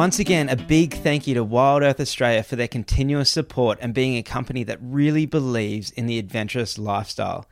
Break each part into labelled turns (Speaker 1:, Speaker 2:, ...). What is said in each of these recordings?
Speaker 1: Once again, a big thank you to Wild Earth Australia for their continuous support and being a company that really believes in the adventurous lifestyle.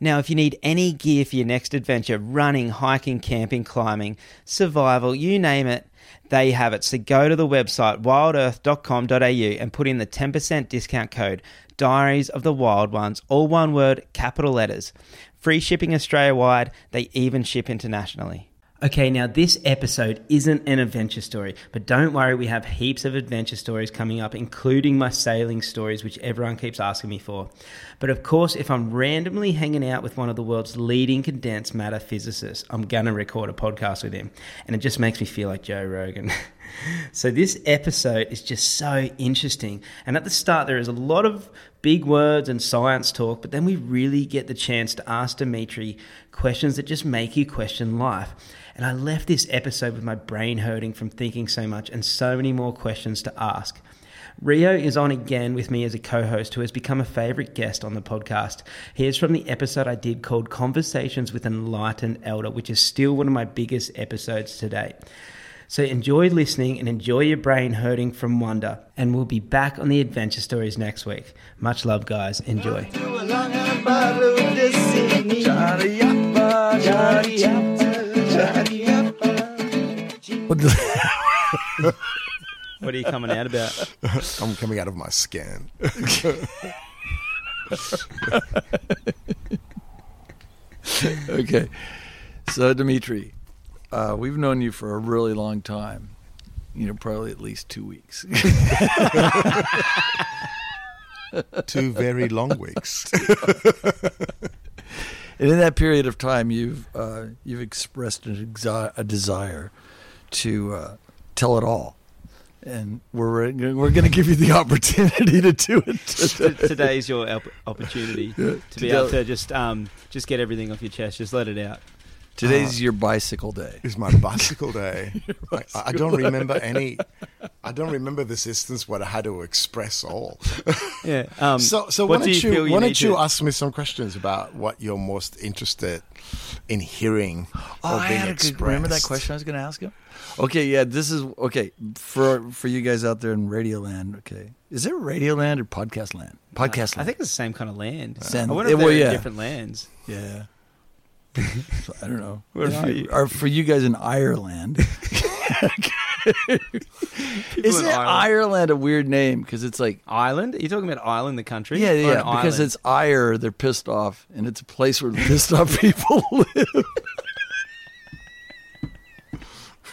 Speaker 1: Now, if you need any gear for your next adventure running, hiking, camping, climbing, survival, you name it they have it. So go to the website wildearth.com.au and put in the 10% discount code Diaries of the Wild Ones, all one word, capital letters. Free shipping Australia wide, they even ship internationally. Okay, now this episode isn't an adventure story, but don't worry, we have heaps of adventure stories coming up, including my sailing stories, which everyone keeps asking me for. But of course, if I'm randomly hanging out with one of the world's leading condensed matter physicists, I'm gonna record a podcast with him. And it just makes me feel like Joe Rogan. so this episode is just so interesting. And at the start, there is a lot of big words and science talk, but then we really get the chance to ask Dimitri questions that just make you question life. And I left this episode with my brain hurting from thinking so much and so many more questions to ask. Rio is on again with me as a co host who has become a favourite guest on the podcast. He is from the episode I did called Conversations with Enlightened Elder, which is still one of my biggest episodes to date. So enjoy listening and enjoy your brain hurting from wonder. And we'll be back on the adventure stories next week. Much love, guys. Enjoy.
Speaker 2: What,
Speaker 1: what are you coming out about?
Speaker 2: I'm coming out of my skin.
Speaker 3: okay. So, Dimitri, uh, we've known you for a really long time. You know, probably at least two weeks.
Speaker 2: Two very long weeks.
Speaker 3: And in that period of time, you've uh, you've expressed an exi- a desire to uh, tell it all, and we're we're going to give you the opportunity to do it. Today.
Speaker 1: Today's your opportunity
Speaker 3: Yeah,
Speaker 1: to be
Speaker 3: to
Speaker 1: able to just um, just get everything off your chest. Just let it out.
Speaker 3: Today's your bicycle day.
Speaker 2: It's my bicycle day. I, I don't remember any. I don't remember this instance where I had to express all.
Speaker 1: Yeah. Um,
Speaker 2: So, so
Speaker 1: what
Speaker 2: why
Speaker 1: do
Speaker 2: don't
Speaker 1: you
Speaker 2: you,
Speaker 1: you
Speaker 2: why
Speaker 1: need
Speaker 2: don't you
Speaker 1: to-
Speaker 2: ask me some questions about what you're most interested in hearing
Speaker 3: Oh,
Speaker 2: or
Speaker 3: I
Speaker 2: being
Speaker 3: had a good, remember that question I was going to ask him? Okay, yeah, this is okay for for you guys out there in Radioland. Okay, is it Radioland or Podcast Land? Podcast Land.
Speaker 1: I
Speaker 3: Land.
Speaker 1: think it's the same kind of land.
Speaker 3: Sand-
Speaker 1: I wonder if they're
Speaker 3: well, yeah.
Speaker 1: different lands.
Speaker 3: Yeah. I don't know. If
Speaker 1: are
Speaker 3: you-? Or for you guys in Ireland. Isn't Ireland. Ireland a weird name? Because it's like,
Speaker 1: Island? Are you talking about Ireland, the country?
Speaker 3: yeah,
Speaker 1: Or
Speaker 3: yeah,
Speaker 1: an
Speaker 3: because
Speaker 1: island?
Speaker 3: it's ire, they're pissed off, and it's a place where pissed off people live.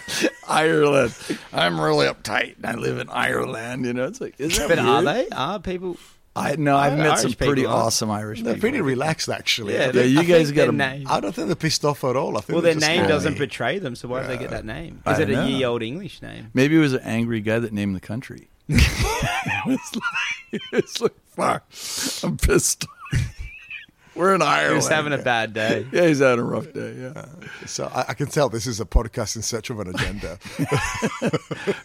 Speaker 3: Ireland. I'm really uptight, and I live in Ireland. You know, it's like, is that
Speaker 1: But are they? Are people?
Speaker 3: I no, I've met
Speaker 1: Irish
Speaker 3: some pretty
Speaker 1: people, huh?
Speaker 3: awesome Irish
Speaker 2: They're
Speaker 3: people.
Speaker 2: pretty relaxed, actually.
Speaker 1: Yeah,
Speaker 2: I
Speaker 3: Yeah,
Speaker 1: they-
Speaker 3: you
Speaker 1: I
Speaker 3: guys
Speaker 1: think
Speaker 3: got
Speaker 1: their
Speaker 3: a
Speaker 1: name.
Speaker 2: I don't think they're pissed off at all. I think
Speaker 1: Well,
Speaker 2: they're
Speaker 1: their
Speaker 2: just
Speaker 1: name
Speaker 2: happy.
Speaker 1: doesn't betray them, so why did they get that name?
Speaker 3: I
Speaker 1: Is it a
Speaker 3: know.
Speaker 1: ye old English name?
Speaker 3: Maybe it was an angry guy that named the country. it's like, it's like, fuck, I'm pissed. We're in
Speaker 1: He
Speaker 3: Ireland.
Speaker 1: was having a bad day.
Speaker 3: yeah, he's having a rough day. Yeah.
Speaker 2: So I, I can tell this is a podcast in search of an agenda.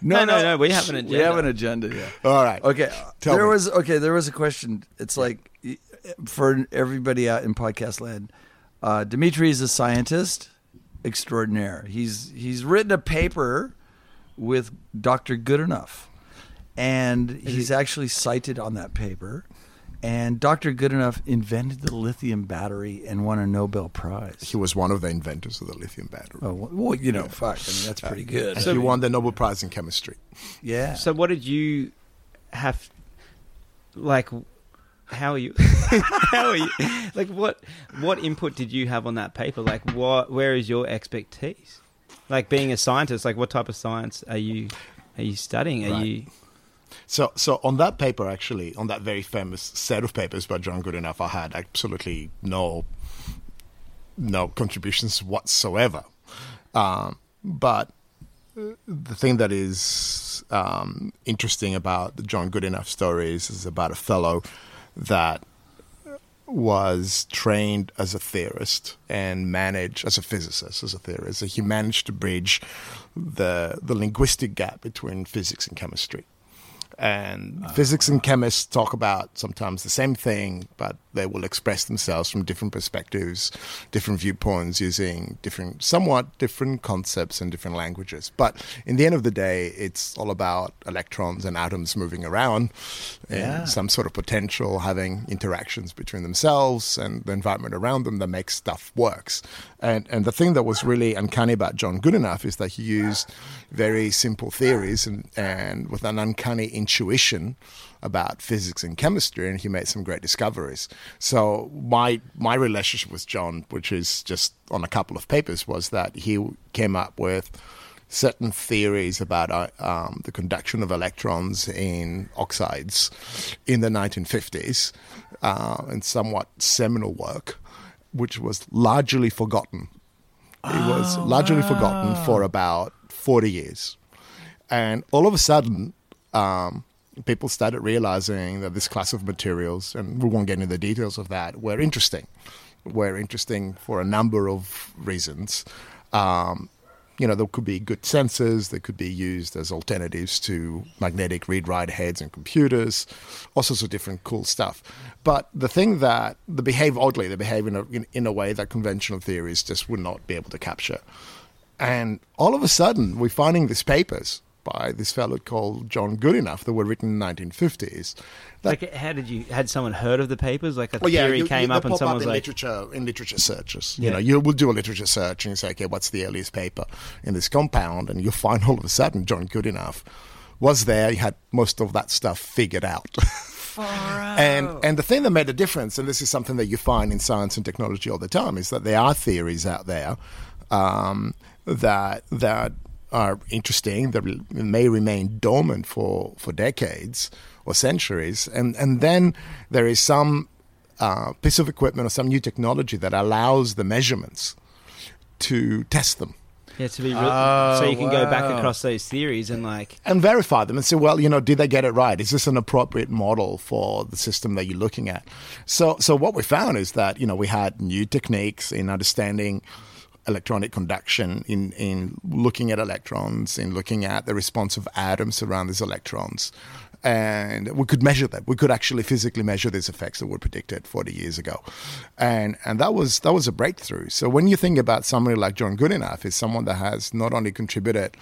Speaker 1: No, no, no. We have an agenda.
Speaker 3: We have an agenda. Yeah.
Speaker 2: all right.
Speaker 3: Okay.
Speaker 2: Tell
Speaker 3: there
Speaker 2: me.
Speaker 3: was okay. There was a question. It's like for everybody out in podcast land. Uh, Dimitri is a scientist extraordinaire. He's he's written a paper with Dr. Goodenough, and he's actually cited on that paper. And Dr. Goodenough invented the lithium battery and won a Nobel Prize.
Speaker 2: He was one of the inventors of the lithium battery.
Speaker 3: Oh well, you know, fuck. I mean, that's uh, pretty good.
Speaker 2: So, he won the Nobel Prize in chemistry.
Speaker 3: yeah.
Speaker 1: So, what did you have? Like, how are you? how are you? Like, what what input did you have on that paper? Like, what? Where is your expertise? Like, being a scientist, like, what type of science are you are you studying? Are
Speaker 2: Right.
Speaker 1: you?
Speaker 2: So, so on that paper, actually, on that very famous set of papers by John Goodenough, I had absolutely no, no contributions whatsoever. Um, but the thing that is um, interesting about the John Goodenough stories is about a fellow that was trained as a theorist and managed as a physicist, as a theorist. He managed to bridge the the linguistic gap between physics and chemistry. And physics and chemists talk about sometimes the same thing, but they will express themselves from different perspectives, different viewpoints, using different, somewhat different concepts and different languages. But in the end of the day, it's all about electrons and atoms moving around
Speaker 3: Yeah.
Speaker 2: and some sort of potential having interactions between themselves and the environment around them that makes stuff works. And and the thing that was really uncanny about John Goodenough is that he used very simple theories and, and with an uncanny intuition about physics and chemistry, and he made some great discoveries. So my my relationship with John, which is just on a couple of papers, was that he came up with certain theories about uh, um, the conduction of electrons in oxides in the 1950s, uh, and somewhat seminal work, which was largely forgotten. It was largely forgotten for about 40 years. And all of a sudden, um, people started realizing that this class of materials, and we won't get into the details of that, were interesting. Were interesting for a number of reasons. Um, you know, there could be good sensors, they could be used as alternatives to magnetic read write heads and computers, all sorts of different cool stuff. But the thing that they behave oddly, they behave in a, in, in a way that conventional theories just would not be able to capture. And all of a sudden, we're finding these papers by this fellow called John Goodenough that were written in the 1950s. That,
Speaker 1: Like, how did you had someone heard of the papers? Like a
Speaker 2: well, yeah,
Speaker 1: theory
Speaker 2: you-
Speaker 1: came
Speaker 2: you-
Speaker 1: up and
Speaker 2: pop
Speaker 1: someone
Speaker 2: up
Speaker 1: was
Speaker 2: in
Speaker 1: like,
Speaker 2: literature in literature searches.
Speaker 1: Yeah.
Speaker 2: You know, you will do a literature search and you say, okay, what's the earliest paper in this compound? And you'll find all of a sudden John Goodenough was there. He had most of that stuff figured out. And and the thing that made a difference, and this is something that you find in science and technology all the time, is that there are theories out there um, that that are interesting that may remain dormant for, for decades or centuries, and and then there is some uh, piece of equipment or some new technology that allows the measurements to test them
Speaker 1: yeah, to be re-
Speaker 3: Oh,
Speaker 1: so you can go back across those theories and like,
Speaker 2: and verify them and say, well, you know, did they get it right? Is this an appropriate model for the system that you're looking at? So, so what we found is that you know we had new techniques in understanding electronic conduction, in in looking at electrons, in looking at the response of atoms around these electrons. And we could measure that. We could actually physically measure these effects that were predicted 40 years ago, and and that was that was a breakthrough. So when you think about somebody like John Goodenough, is someone that has not only contributed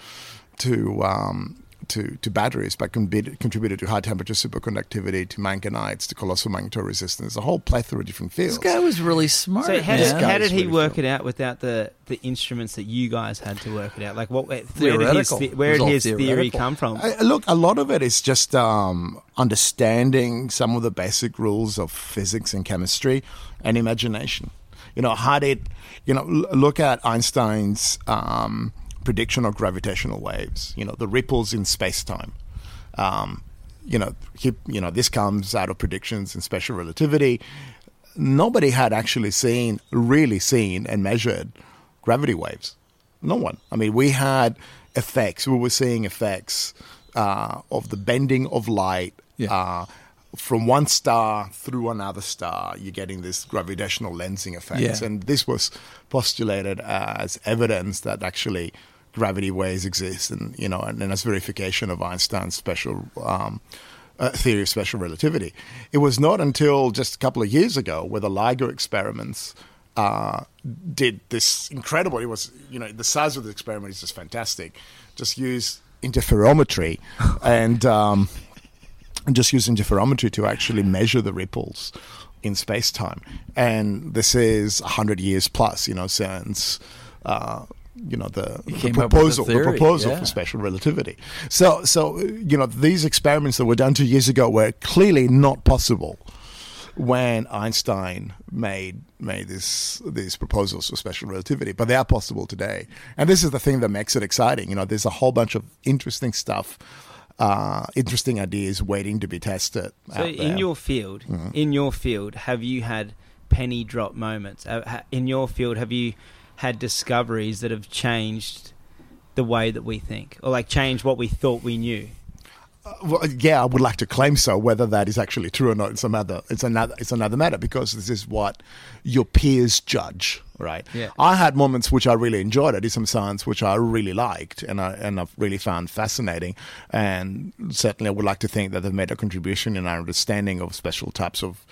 Speaker 2: to um, to, to batteries, but contribut- contributed to high temperature superconductivity, to manganites, to colossal magnetoresistance, a whole plethora of different fields.
Speaker 3: This guy was really smart.
Speaker 1: so how
Speaker 3: man.
Speaker 1: did,
Speaker 2: guy
Speaker 1: did he
Speaker 2: really
Speaker 1: work
Speaker 2: cool.
Speaker 1: it out without the the instruments that you guys had to work it out? Like, what where did his the- where did his theory come from?
Speaker 2: I, look, a lot of it is just um, understanding some of the basic rules of physics and chemistry and imagination. You know, how did, you know, l- look at Einstein's um, prediction of gravitational waves, you know, the ripples in space time. Um, you know, he, you know, this comes out of predictions in special relativity. Nobody had actually seen, really seen, and measured gravity waves. No one. I mean, we had effects. We were seeing effects uh, of the bending of light
Speaker 3: Yeah.
Speaker 2: uh, from one star through another star. You're getting this gravitational lensing effects,
Speaker 3: Yeah.
Speaker 2: and this was postulated as evidence that actually gravity waves exist, and you know, and, and as verification of Einstein's special. Um, uh, theory of special relativity. It was not until just a couple of years ago where the LIGO experiments uh, did this incredible. It was, you know, the size of the experiment is just fantastic. Just use interferometry and um, and just use interferometry to actually measure the ripples in space time. And this is 100 years plus, you know, since. Uh, you know the, the
Speaker 3: came up with the
Speaker 2: proposal, the, proposal
Speaker 3: yeah.
Speaker 2: for special relativity. So, so you know, these experiments that were done two years ago were clearly not possible when Einstein made made this these proposals for special relativity, but they are possible today. And this is the thing that makes it exciting. You know, there's a whole bunch of interesting stuff, uh, interesting ideas waiting to be tested.
Speaker 1: So
Speaker 2: out
Speaker 1: in
Speaker 2: there.
Speaker 1: your field,
Speaker 2: Mm-hmm.
Speaker 1: in your field, have you had penny drop moments? Uh, In your field, have you had discoveries that have changed the way that we think, or like changed what we thought we knew?
Speaker 2: Well, yeah, I would like to claim so. Whether that is actually true or not, it's another. It's another. It's another matter because this is what your peers judge, right?
Speaker 1: Yeah.
Speaker 2: I had moments which I really enjoyed. I did some science which I really liked, and I and I've really found fascinating. And certainly, I would like to think that they've made a contribution in our understanding of special types of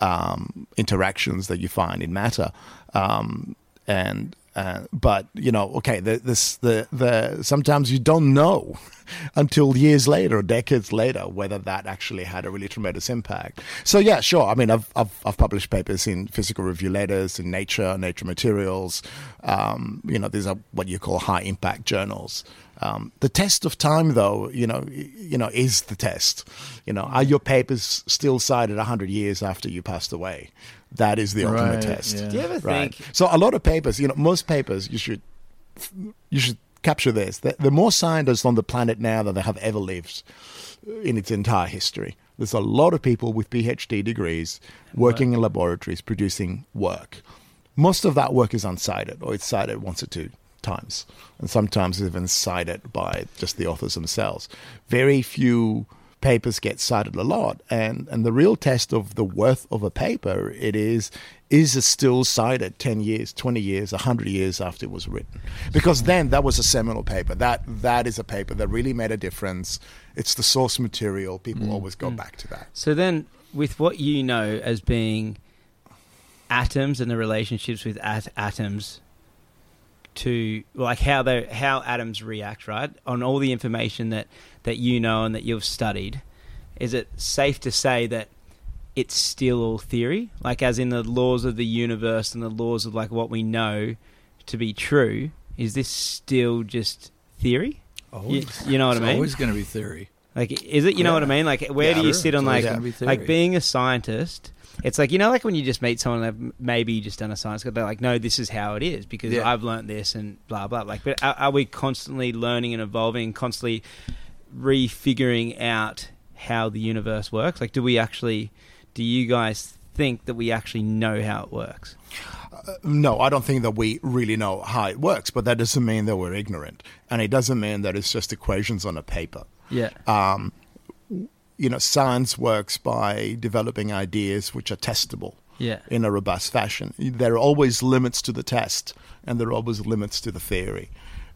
Speaker 2: um, interactions that you find in matter. Um, and uh, but you know, okay, the, this the the sometimes you don't know until years later, or decades later, whether that actually had a really tremendous impact. So yeah, sure. I mean, I've I've, I've published papers in physical review letters, in Nature, Nature Materials. Um, you know, these are what you call high impact journals. Um, the test of time, though, you know, you know, is the test. You know, are your papers still cited hundred years after you passed away? That is the ultimate
Speaker 3: Right,
Speaker 2: test.
Speaker 3: yeah.
Speaker 1: Do you ever
Speaker 2: Right.
Speaker 1: think?
Speaker 2: So a lot of papers, you know, most papers, you should you should capture this. The, the more scientists on the planet now than there have ever lived in its entire history. There's a lot of people with PhD degrees working in laboratories producing work. Most of that work is uncited, or it's cited once or two times, and sometimes even cited by just the authors themselves. Very few papers get cited a lot, and and the real test of the worth of a paper it is is it still cited 10 years 20 years 100 years after it was written? Because then that was a seminal paper. That that is a paper that really made a difference. It's the source material. People mm. always go mm. back to that.
Speaker 1: So then, with what you know as being atoms and the relationships with at- atoms to like how they how atoms react, right? On all the information that that you know and that you've studied, is it safe to say that it's still all theory? Like, as in the laws of the universe and the laws of like what we know to be true. Is this still just theory? You, you know what
Speaker 3: it's
Speaker 1: I mean?
Speaker 3: always going to be theory.
Speaker 1: Like, is it? You know
Speaker 3: Yeah.
Speaker 1: what I mean? Like, where
Speaker 2: Yeah,
Speaker 1: do you
Speaker 2: sure.
Speaker 1: sit on like,
Speaker 3: be
Speaker 1: like being a scientist? It's like you know, like when you just meet someone that maybe you just done a science, they're like, no, this is how it is because
Speaker 3: Yeah.
Speaker 1: I've learned this and blah blah. Like, but are, are we constantly learning and evolving, constantly refiguring out how the universe works? Like, do we actually? Do you guys think that we actually know how it works?
Speaker 2: no i don't think that we really know how it works but that doesn't mean that we're ignorant and it doesn't mean that it's just equations on a paper
Speaker 1: Yeah.
Speaker 2: um, you know science works by developing ideas which are testable
Speaker 1: Yeah.
Speaker 2: in a robust fashion. There are always limits to the test, and there are always limits to the theory.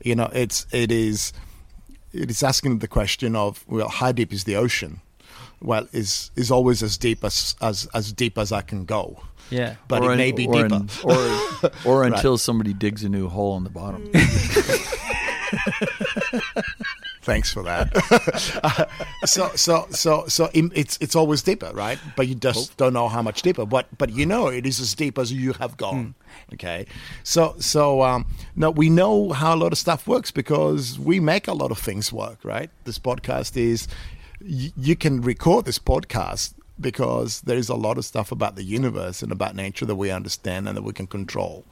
Speaker 2: You know, it's it is it is asking the question of well, how deep is the ocean? Well, is is always as deep as as as deep as I can go,
Speaker 1: Yeah.
Speaker 2: but
Speaker 3: Or
Speaker 2: it may
Speaker 3: un-
Speaker 2: be
Speaker 3: or
Speaker 2: deeper.
Speaker 3: un- or or
Speaker 2: Right.
Speaker 3: until somebody digs a new hole in the bottom.
Speaker 2: Thanks for that. so so so so it's it's always deeper, right? But you just don't know how much deeper. But but you know it is as deep as you have gone. Okay. So so um, no, we know how a lot of stuff works because we make a lot of things work, right? This podcast is y- you can record this podcast because there is a lot of stuff about the universe and about nature that we understand and that we can control.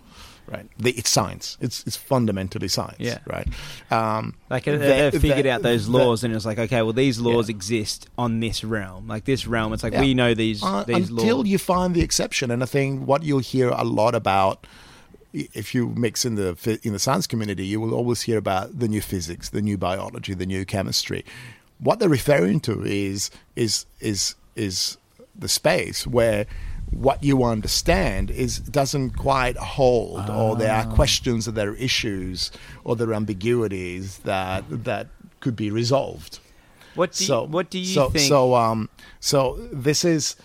Speaker 2: Right, the, it's science. It's it's fundamentally science.
Speaker 1: Yeah.
Speaker 2: right. Um,
Speaker 1: Like they,
Speaker 2: the-
Speaker 1: they've figured
Speaker 2: the-
Speaker 1: out those
Speaker 2: the-
Speaker 1: laws, and it's like, okay, well, these laws
Speaker 2: Yeah.
Speaker 1: exist on this realm. Like this realm, it's like
Speaker 2: Yeah.
Speaker 1: we know these
Speaker 2: Uh,
Speaker 1: these
Speaker 2: until
Speaker 1: laws.
Speaker 2: you find the exception. And I think what you'll hear a lot about, if you mix in the in the science community, you will always hear about the new physics, the new biology, the new chemistry. What they're referring to is is is is the space where what you understand is doesn't quite hold, or there
Speaker 1: Ah.
Speaker 2: are questions, or there are issues, or there are ambiguities that that could be resolved
Speaker 1: what do you,
Speaker 2: so
Speaker 1: what do you
Speaker 2: so,
Speaker 1: think?
Speaker 2: So um, so this is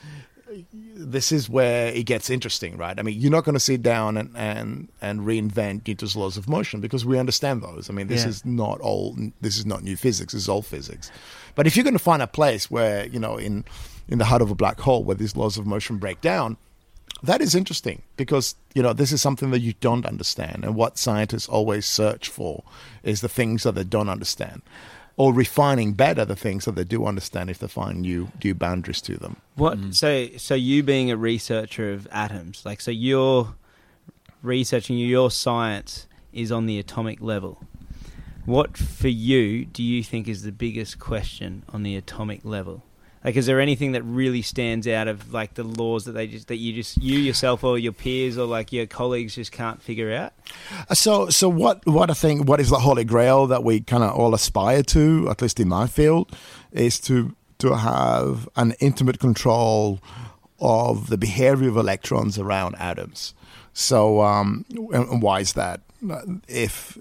Speaker 2: this is where it gets interesting, right? I mean, you're not going to sit down and, and and reinvent Newton's laws of motion because we understand those. I mean, this
Speaker 1: Yeah.
Speaker 2: is not all. This is not new physics. This is old physics. But if you're going to find a place where you know in in the heart of a black hole where these laws of motion break down, that is interesting because you know this is something that you don't understand, and what scientists always search for is the things that they don't understand, or refining better the things that they do understand if they find new new boundaries to them.
Speaker 1: What mm-hmm. so so you being a researcher of atoms, like so you're researching your science is on the atomic level. What for you do you think is the biggest question on the atomic level? Like, is there anything that really stands out of like the laws that they just that you just you yourself or your peers or like your colleagues just can't figure out?
Speaker 2: So, so what? What I think, what is the holy grail that we kind of all aspire to, at least in my field, is to to have an intimate control of the behavior of electrons around atoms. So, um, and and why is that? If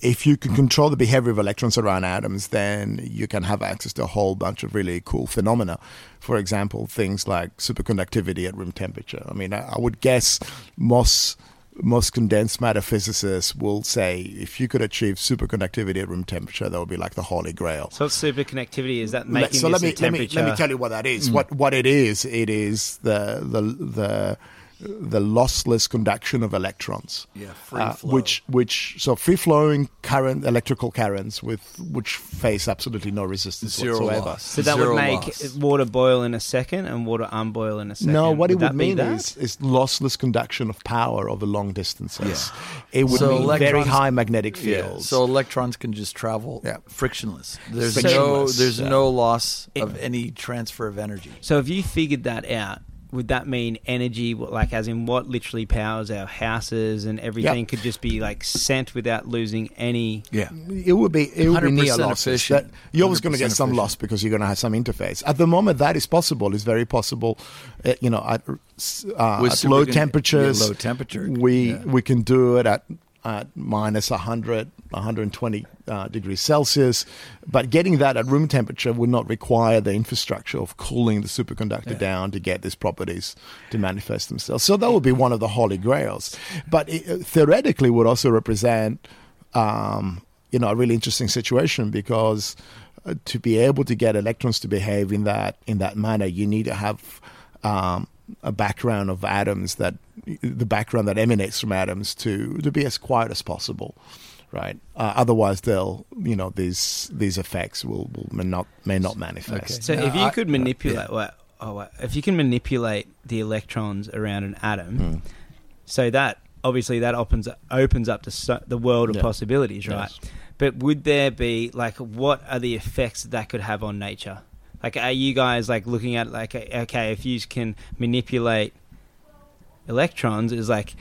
Speaker 2: if you can control the behavior of electrons around atoms, then you can have access to a whole bunch of really cool phenomena. For example, things like superconductivity at room temperature. I mean, I, I would guess most most condensed matter physicists will say if you could achieve superconductivity at room temperature, that would be like the holy grail.
Speaker 1: So superconductivity? Is that
Speaker 2: Let-
Speaker 1: making
Speaker 2: so let me let me let me tell you what that is. Mm. What what it is? It is the the the the lossless conduction of electrons.
Speaker 3: Yeah, free
Speaker 2: Uh, which which so free flowing current electrical currents with which face absolutely no resistance
Speaker 3: Zero
Speaker 2: whatsoever.
Speaker 3: loss.
Speaker 1: So that
Speaker 3: Zero
Speaker 1: would make
Speaker 3: loss.
Speaker 1: water boil in a second and water unboil in a second.
Speaker 2: No, what it would mean
Speaker 1: that?
Speaker 2: is, is lossless conduction of power over long distances. It would
Speaker 3: So
Speaker 2: mean very high magnetic
Speaker 3: Yeah,
Speaker 2: fields.
Speaker 3: so electrons can just travel
Speaker 2: Yeah.
Speaker 3: frictionless. There's no there's
Speaker 2: yeah.
Speaker 3: no loss of any transfer of energy.
Speaker 1: So if you figured that out, would that mean energy, like as in what literally powers our houses and everything,
Speaker 2: Yeah.
Speaker 1: could just be like sent without losing any?
Speaker 3: Yeah.
Speaker 2: it would be it would be near
Speaker 3: 100%
Speaker 2: losses.
Speaker 3: efficient.
Speaker 2: That- you're always going to get
Speaker 3: 100%
Speaker 2: some loss because you're going to have some interface. At the moment, that is possible. It's very possible. Uh, you know, at, uh,
Speaker 3: With
Speaker 2: at
Speaker 3: super-
Speaker 2: low
Speaker 3: yeah,
Speaker 2: temperatures,
Speaker 3: low temperature,
Speaker 2: we
Speaker 3: yeah.
Speaker 2: we can do it at at minus 100, 120 uh, degrees Celsius. But getting that at room temperature would not require the infrastructure of cooling the superconductor down to get these properties to manifest themselves. So that would be one of the holy grails. But it, uh, theoretically, would also represent um, you know a really interesting situation because uh, to be able to get electrons to behave in that in that manner, you need to have um, a background of atoms that the background that emanates from atoms to to be as quiet as possible. Right. Uh, otherwise, they'll you know these these effects will, will may not may not manifest.
Speaker 1: So
Speaker 3: No,
Speaker 1: if you
Speaker 3: I-
Speaker 1: could manipulate,
Speaker 3: yeah.
Speaker 1: well, oh, wait, if you can manipulate the electrons around an atom,
Speaker 2: Hmm.
Speaker 1: so that obviously that opens opens up to so, the world of
Speaker 2: Yeah.
Speaker 1: possibilities, right?
Speaker 2: Yes.
Speaker 1: But would there be like what are the effects that, that could have on nature? Like, are you guys like looking at like okay, if you can manipulate electrons, is like,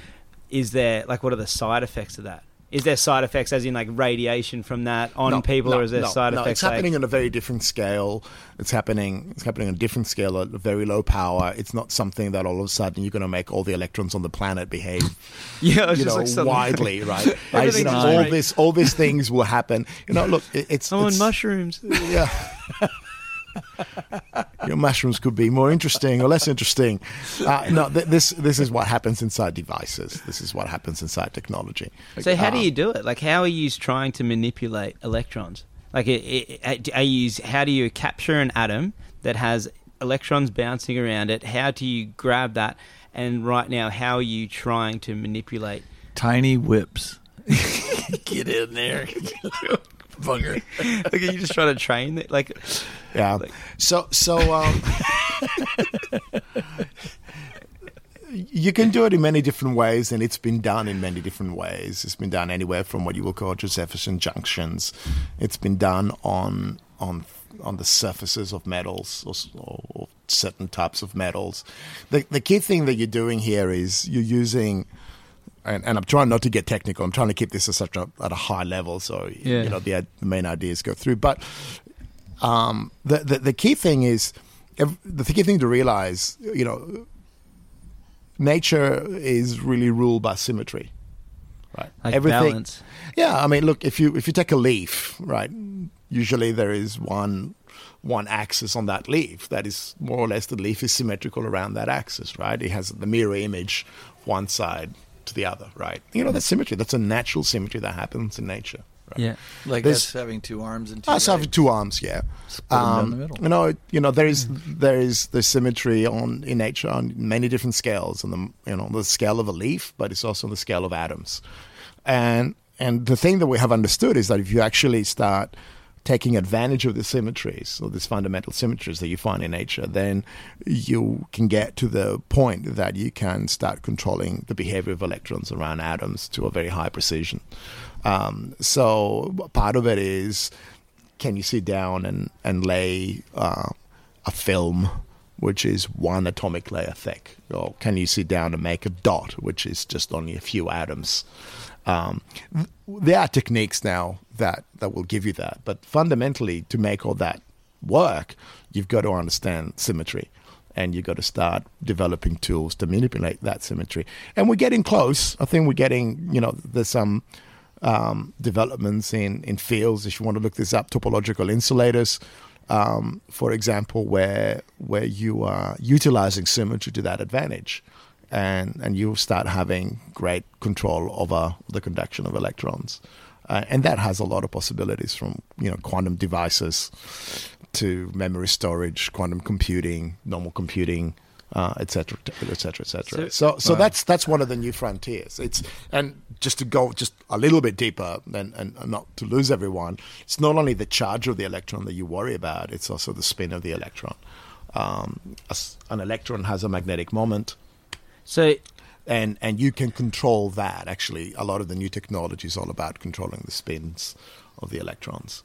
Speaker 1: is there like what are the side effects of that? Is there side effects as in like radiation from that on
Speaker 2: No,
Speaker 1: people,
Speaker 2: no,
Speaker 1: or is there
Speaker 2: no,
Speaker 1: side
Speaker 2: no,
Speaker 1: effects?
Speaker 2: It's happening
Speaker 1: like,
Speaker 2: on a very different scale. It's happening. It's happening on a different scale at a very low power. It's not something that all of a sudden you're going to make all the electrons on the planet behave,
Speaker 1: yeah, it's
Speaker 2: you
Speaker 1: just
Speaker 2: know,
Speaker 1: like
Speaker 2: widely, right? Right, you know, all
Speaker 1: great.
Speaker 2: this, all these things will happen. You know, look, it, it's
Speaker 1: I'm on mushrooms.
Speaker 2: Yeah. Your mushrooms could be more interesting or less interesting. Uh, no, th- this this is what happens inside devices. This is what happens inside technology.
Speaker 1: So how do
Speaker 2: Uh,
Speaker 1: you do it? Like, how are you trying to manipulate electrons? Like, it, it, are you how do you capture an atom that has electrons bouncing around it? How do you grab that? And right now, how are you trying to manipulate?
Speaker 3: Tiny whips. Get in there. Bugger.
Speaker 1: Like, are you just trying to train it? Like,
Speaker 2: Yeah.
Speaker 1: Like-
Speaker 2: so so um, you can do it in many different ways, and it's been done in many different ways. It's been done anywhere from what you will call Josephson junctions. It's been done on on on the surfaces of metals or, or, or certain types of metals. The the key thing that you're doing here is you're using. And, and I'm trying not to get technical. I'm trying to keep this at such a, at a high level, so
Speaker 1: Yeah.
Speaker 2: you know the, the main ideas go through. But um, the, the the key thing is the key thing to realize. You know, nature is really ruled by symmetry, right?
Speaker 1: like balance.
Speaker 2: Yeah, I mean, look if you if you take a leaf, right? Usually there is one one axis on that leaf that is more or less the leaf is symmetrical around that axis, right? It has the mirror image one side to the other, right? You know, that's symmetry. That's a natural symmetry that happens in nature. Right?
Speaker 1: Yeah.
Speaker 3: Like
Speaker 2: There's-
Speaker 3: us having two arms and two
Speaker 2: Us having two arms, yeah.
Speaker 3: Split them down
Speaker 2: Um,
Speaker 3: the middle.
Speaker 2: You know, you know, there is there is the symmetry on in nature on many different scales, on the you know the scale of a leaf, but it's also on the scale of atoms. And and the thing that we have understood is that if you actually start taking advantage of the symmetries or these fundamental symmetries that you find in nature, then you can get to the point that you can start controlling the behavior of electrons around atoms to a very high precision. Um, so part of it is can you sit down and and lay uh, a film which is one atomic layer thick, or can you sit down and make a dot which is just only a few atoms? Um, there are techniques now that that will give you that, but fundamentally, to make all that work, you've got to understand symmetry. And you've got to start developing tools to manipulate that symmetry. And we're getting close. I think we're getting, you know, there's some um, developments in, in fields. If you want to look this up, topological insulators, um, for example, where where you are utilizing symmetry to that advantage, and and you start having great control over the conduction of electrons, uh, and that has a lot of possibilities from you know quantum devices to memory storage, quantum computing, normal computing, uh, et cetera, et cetera, et cetera. So, so that's that's one of the new frontiers. It's and just to go just a little bit deeper and, and not to lose everyone, it's not only the charge of the electron that you worry about; it's also the spin of the electron. Um, an electron has a magnetic moment,
Speaker 1: So
Speaker 2: and and you can control that. Actually, a lot of the new technology is all about controlling the spins of the electrons.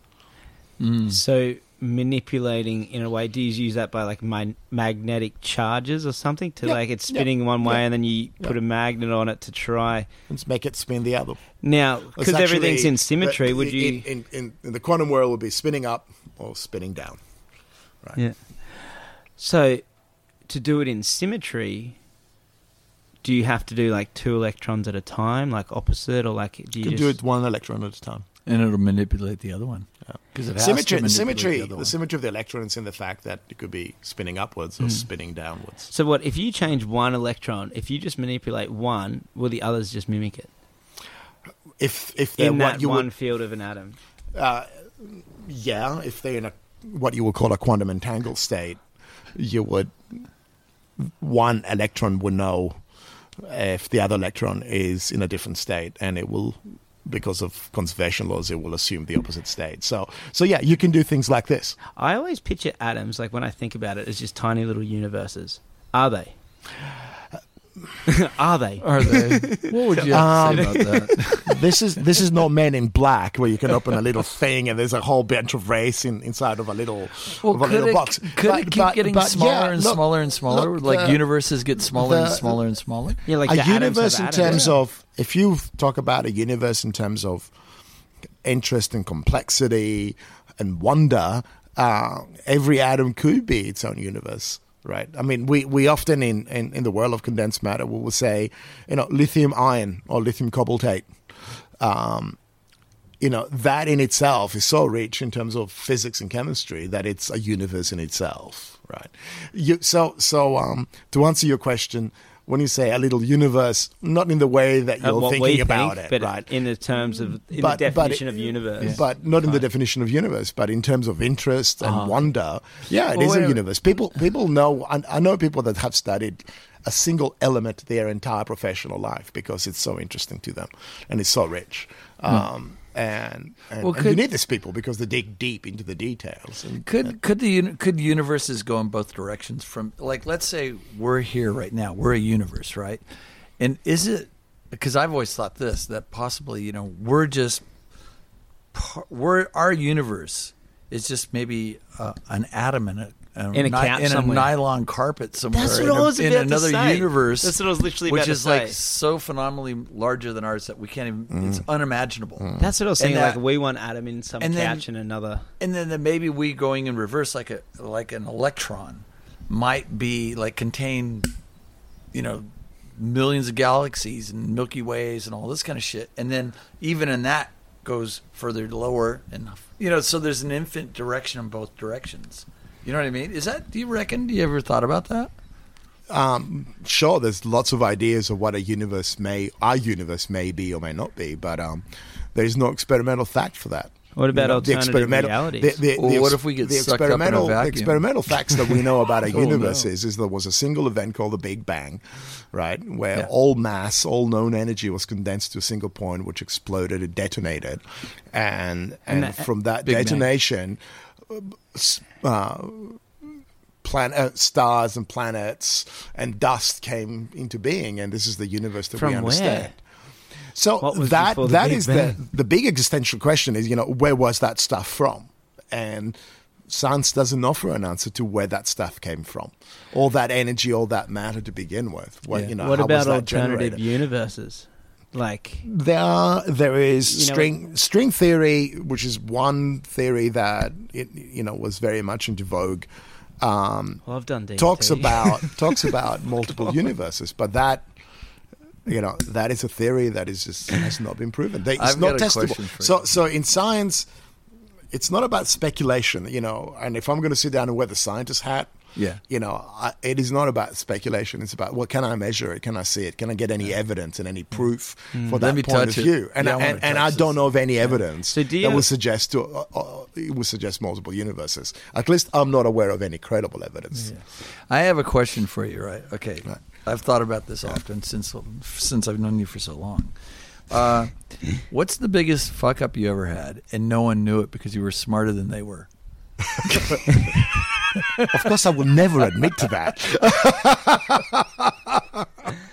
Speaker 2: Mm.
Speaker 1: So manipulating in a way, do you use that by like my magnetic charges or something to
Speaker 2: Yeah,
Speaker 1: like it's
Speaker 2: yeah,
Speaker 1: spinning one way
Speaker 2: yeah,
Speaker 1: and then you put a magnet on it to try.
Speaker 2: Let's make it spin the other.
Speaker 1: Now, because everything's in symmetry,
Speaker 2: but
Speaker 1: would you?
Speaker 2: In, in, in the quantum world, would be spinning up or spinning down. Right.
Speaker 1: Yeah. So, to do it in symmetry, do you have to do like two electrons at a time, like opposite, or like do you,
Speaker 2: You
Speaker 1: just
Speaker 2: do it one electron at a time.
Speaker 3: And it'll manipulate the other one. Because it has
Speaker 2: Symmetry, the symmetry,
Speaker 3: the,
Speaker 2: the, symmetry of the electron is in the fact that it could be spinning upwards or spinning downwards.
Speaker 1: So what if you change one electron? If you just manipulate one, will the others just mimic it
Speaker 2: If if they're
Speaker 1: in
Speaker 2: what
Speaker 1: that
Speaker 2: you
Speaker 1: one
Speaker 2: would,
Speaker 1: field of an atom?
Speaker 2: uh, yeah, if they're in a what you would call a quantum entangled state, you would one electron would know if the other electron is in a different state, and it will. Because of conservation laws, it will assume the opposite state. So, so yeah, you can do things like this.
Speaker 1: I always picture atoms, like when I think about it, as just tiny little universes. Are they? Are they?
Speaker 3: Are they? what would you have to say
Speaker 2: Um,
Speaker 3: about that?
Speaker 2: this is this is not Men in Black where you can open a little thing and there's a whole bunch of race in, inside of a little
Speaker 3: Well,
Speaker 2: of a
Speaker 3: could
Speaker 2: little
Speaker 3: it,
Speaker 2: box.
Speaker 3: could
Speaker 2: But-
Speaker 3: it keep
Speaker 2: but-
Speaker 3: getting
Speaker 2: but
Speaker 3: smaller
Speaker 2: yeah,
Speaker 3: and
Speaker 2: look-
Speaker 3: smaller and smaller?
Speaker 2: look,
Speaker 3: like
Speaker 2: the-
Speaker 3: universes get smaller and smaller and smaller?
Speaker 1: Yeah, like
Speaker 2: a
Speaker 1: the
Speaker 2: universe
Speaker 1: have
Speaker 2: in
Speaker 1: atoms.
Speaker 2: terms of if you talk about a universe in terms of interest and complexity and wonder, uh, every atom could be its own universe. Right. I mean, we, we often in, in, in the world of condensed matter we will say, you know, lithium ion or lithium cobaltate. Um, you know that in itself is so rich in terms of physics and chemistry that it's a universe in itself right you, so so um, to answer your question when you say a little universe not in the way that you're thinking about
Speaker 1: think,
Speaker 2: it
Speaker 1: but
Speaker 2: right
Speaker 1: in the terms of in
Speaker 2: But-
Speaker 1: the definition
Speaker 2: it-
Speaker 1: of universe.
Speaker 2: but not in the definition of universe, but in terms of interest and
Speaker 1: Uh-huh.
Speaker 2: wonder. Yeah, it
Speaker 3: Well,
Speaker 2: is
Speaker 3: a
Speaker 2: universe. People people know. I, I know people that have studied a single element their entire professional life because it's so interesting to them and it's so rich. Um, and and,
Speaker 3: Well,
Speaker 2: and you need these people because they dig deep into the details. And,
Speaker 3: Could could the could universes go in both directions? From like, let's say we're here right now, we're a universe, right? And is it because I've always thought this that possibly you know we're just we're our universe is just maybe uh, an atom in a. a
Speaker 1: In a
Speaker 3: ni-
Speaker 1: couch
Speaker 3: in a nylon carpet somewhere.
Speaker 1: That's what
Speaker 3: in,
Speaker 1: I
Speaker 3: a-
Speaker 1: was
Speaker 3: in
Speaker 1: about to
Speaker 3: another
Speaker 1: say.
Speaker 3: universe.
Speaker 1: That's what I was literally
Speaker 3: which
Speaker 1: about to
Speaker 3: is like so phenomenally larger than ours that we can't even. Mm. It's unimaginable. Mm.
Speaker 1: That's what I was saying.
Speaker 3: that-
Speaker 1: like we want atom in some
Speaker 3: and then-
Speaker 1: couch and another.
Speaker 3: and then, then maybe we going in reverse like a like an electron might be like contain you know millions of galaxies and milky ways and all this kind of shit and then even in that goes further lower and you know so there's an infinite direction in both directions you know what i mean is that do you reckon do you ever thought about that
Speaker 2: um, sure, there's lots of ideas of what a universe may, our universe may be or may not be, but um, there is no experimental fact for that.
Speaker 1: What about
Speaker 2: the
Speaker 1: alternative
Speaker 2: experimental,
Speaker 1: realities?
Speaker 2: The, the,
Speaker 3: Well,
Speaker 2: the
Speaker 3: what if we get
Speaker 2: the
Speaker 3: sucked up in a
Speaker 2: experimental, the
Speaker 3: vacuum?
Speaker 2: experimental facts that we know about a
Speaker 3: Oh,
Speaker 2: universe
Speaker 3: no.
Speaker 2: is, is there was a single event called the Big Bang, right, where
Speaker 3: Yeah.
Speaker 2: all mass, all known energy was condensed to a single point, which exploded, it detonated, and and,
Speaker 1: that-
Speaker 2: from that
Speaker 3: Big Bang.
Speaker 2: Uh, planet, uh, stars and planets and dust came into being, and this is the universe that
Speaker 1: From
Speaker 2: we
Speaker 1: where?
Speaker 2: understand. So
Speaker 1: What
Speaker 2: that
Speaker 1: before the Bang?
Speaker 2: the the big existential question is you know where was that stuff from, and science doesn't offer an answer to where that stuff came from, all that energy, all that matter to begin with. What
Speaker 3: Yeah.
Speaker 2: you know,
Speaker 1: what about
Speaker 2: that
Speaker 1: alternative
Speaker 2: generated?
Speaker 1: universes? Like
Speaker 2: There are, there is
Speaker 1: You know-
Speaker 2: string string theory, which is one theory that it, you know was very much into vogue. Um,
Speaker 1: well, I've done DMT.
Speaker 2: talks about talks about multiple universes, but that You know, that is a theory that is just has not been proven. They, it's
Speaker 3: I've
Speaker 2: not
Speaker 3: got a
Speaker 2: testable.
Speaker 3: question for
Speaker 2: So,
Speaker 3: you.
Speaker 2: so in science, it's not about speculation. You know, and if I'm going to sit down and wear the scientist hat,
Speaker 3: Yeah.
Speaker 2: you know, I, it is not about speculation. It's about what can I measure it? Can I see it? Can I get any evidence and any proof for that point of
Speaker 3: it.
Speaker 2: view? And
Speaker 3: Yeah, I
Speaker 2: and, and I don't know of any evidence
Speaker 1: So do
Speaker 2: that would suggest to uh, uh, it would suggest multiple universes. At least I'm not aware of any credible evidence.
Speaker 3: I have a question for you, right? Okay, I've thought about this often since since I've known you for so long. Uh, what's the biggest fuck up you ever had, and no one knew it because you were smarter than they were?
Speaker 2: Of course, I will never admit to that.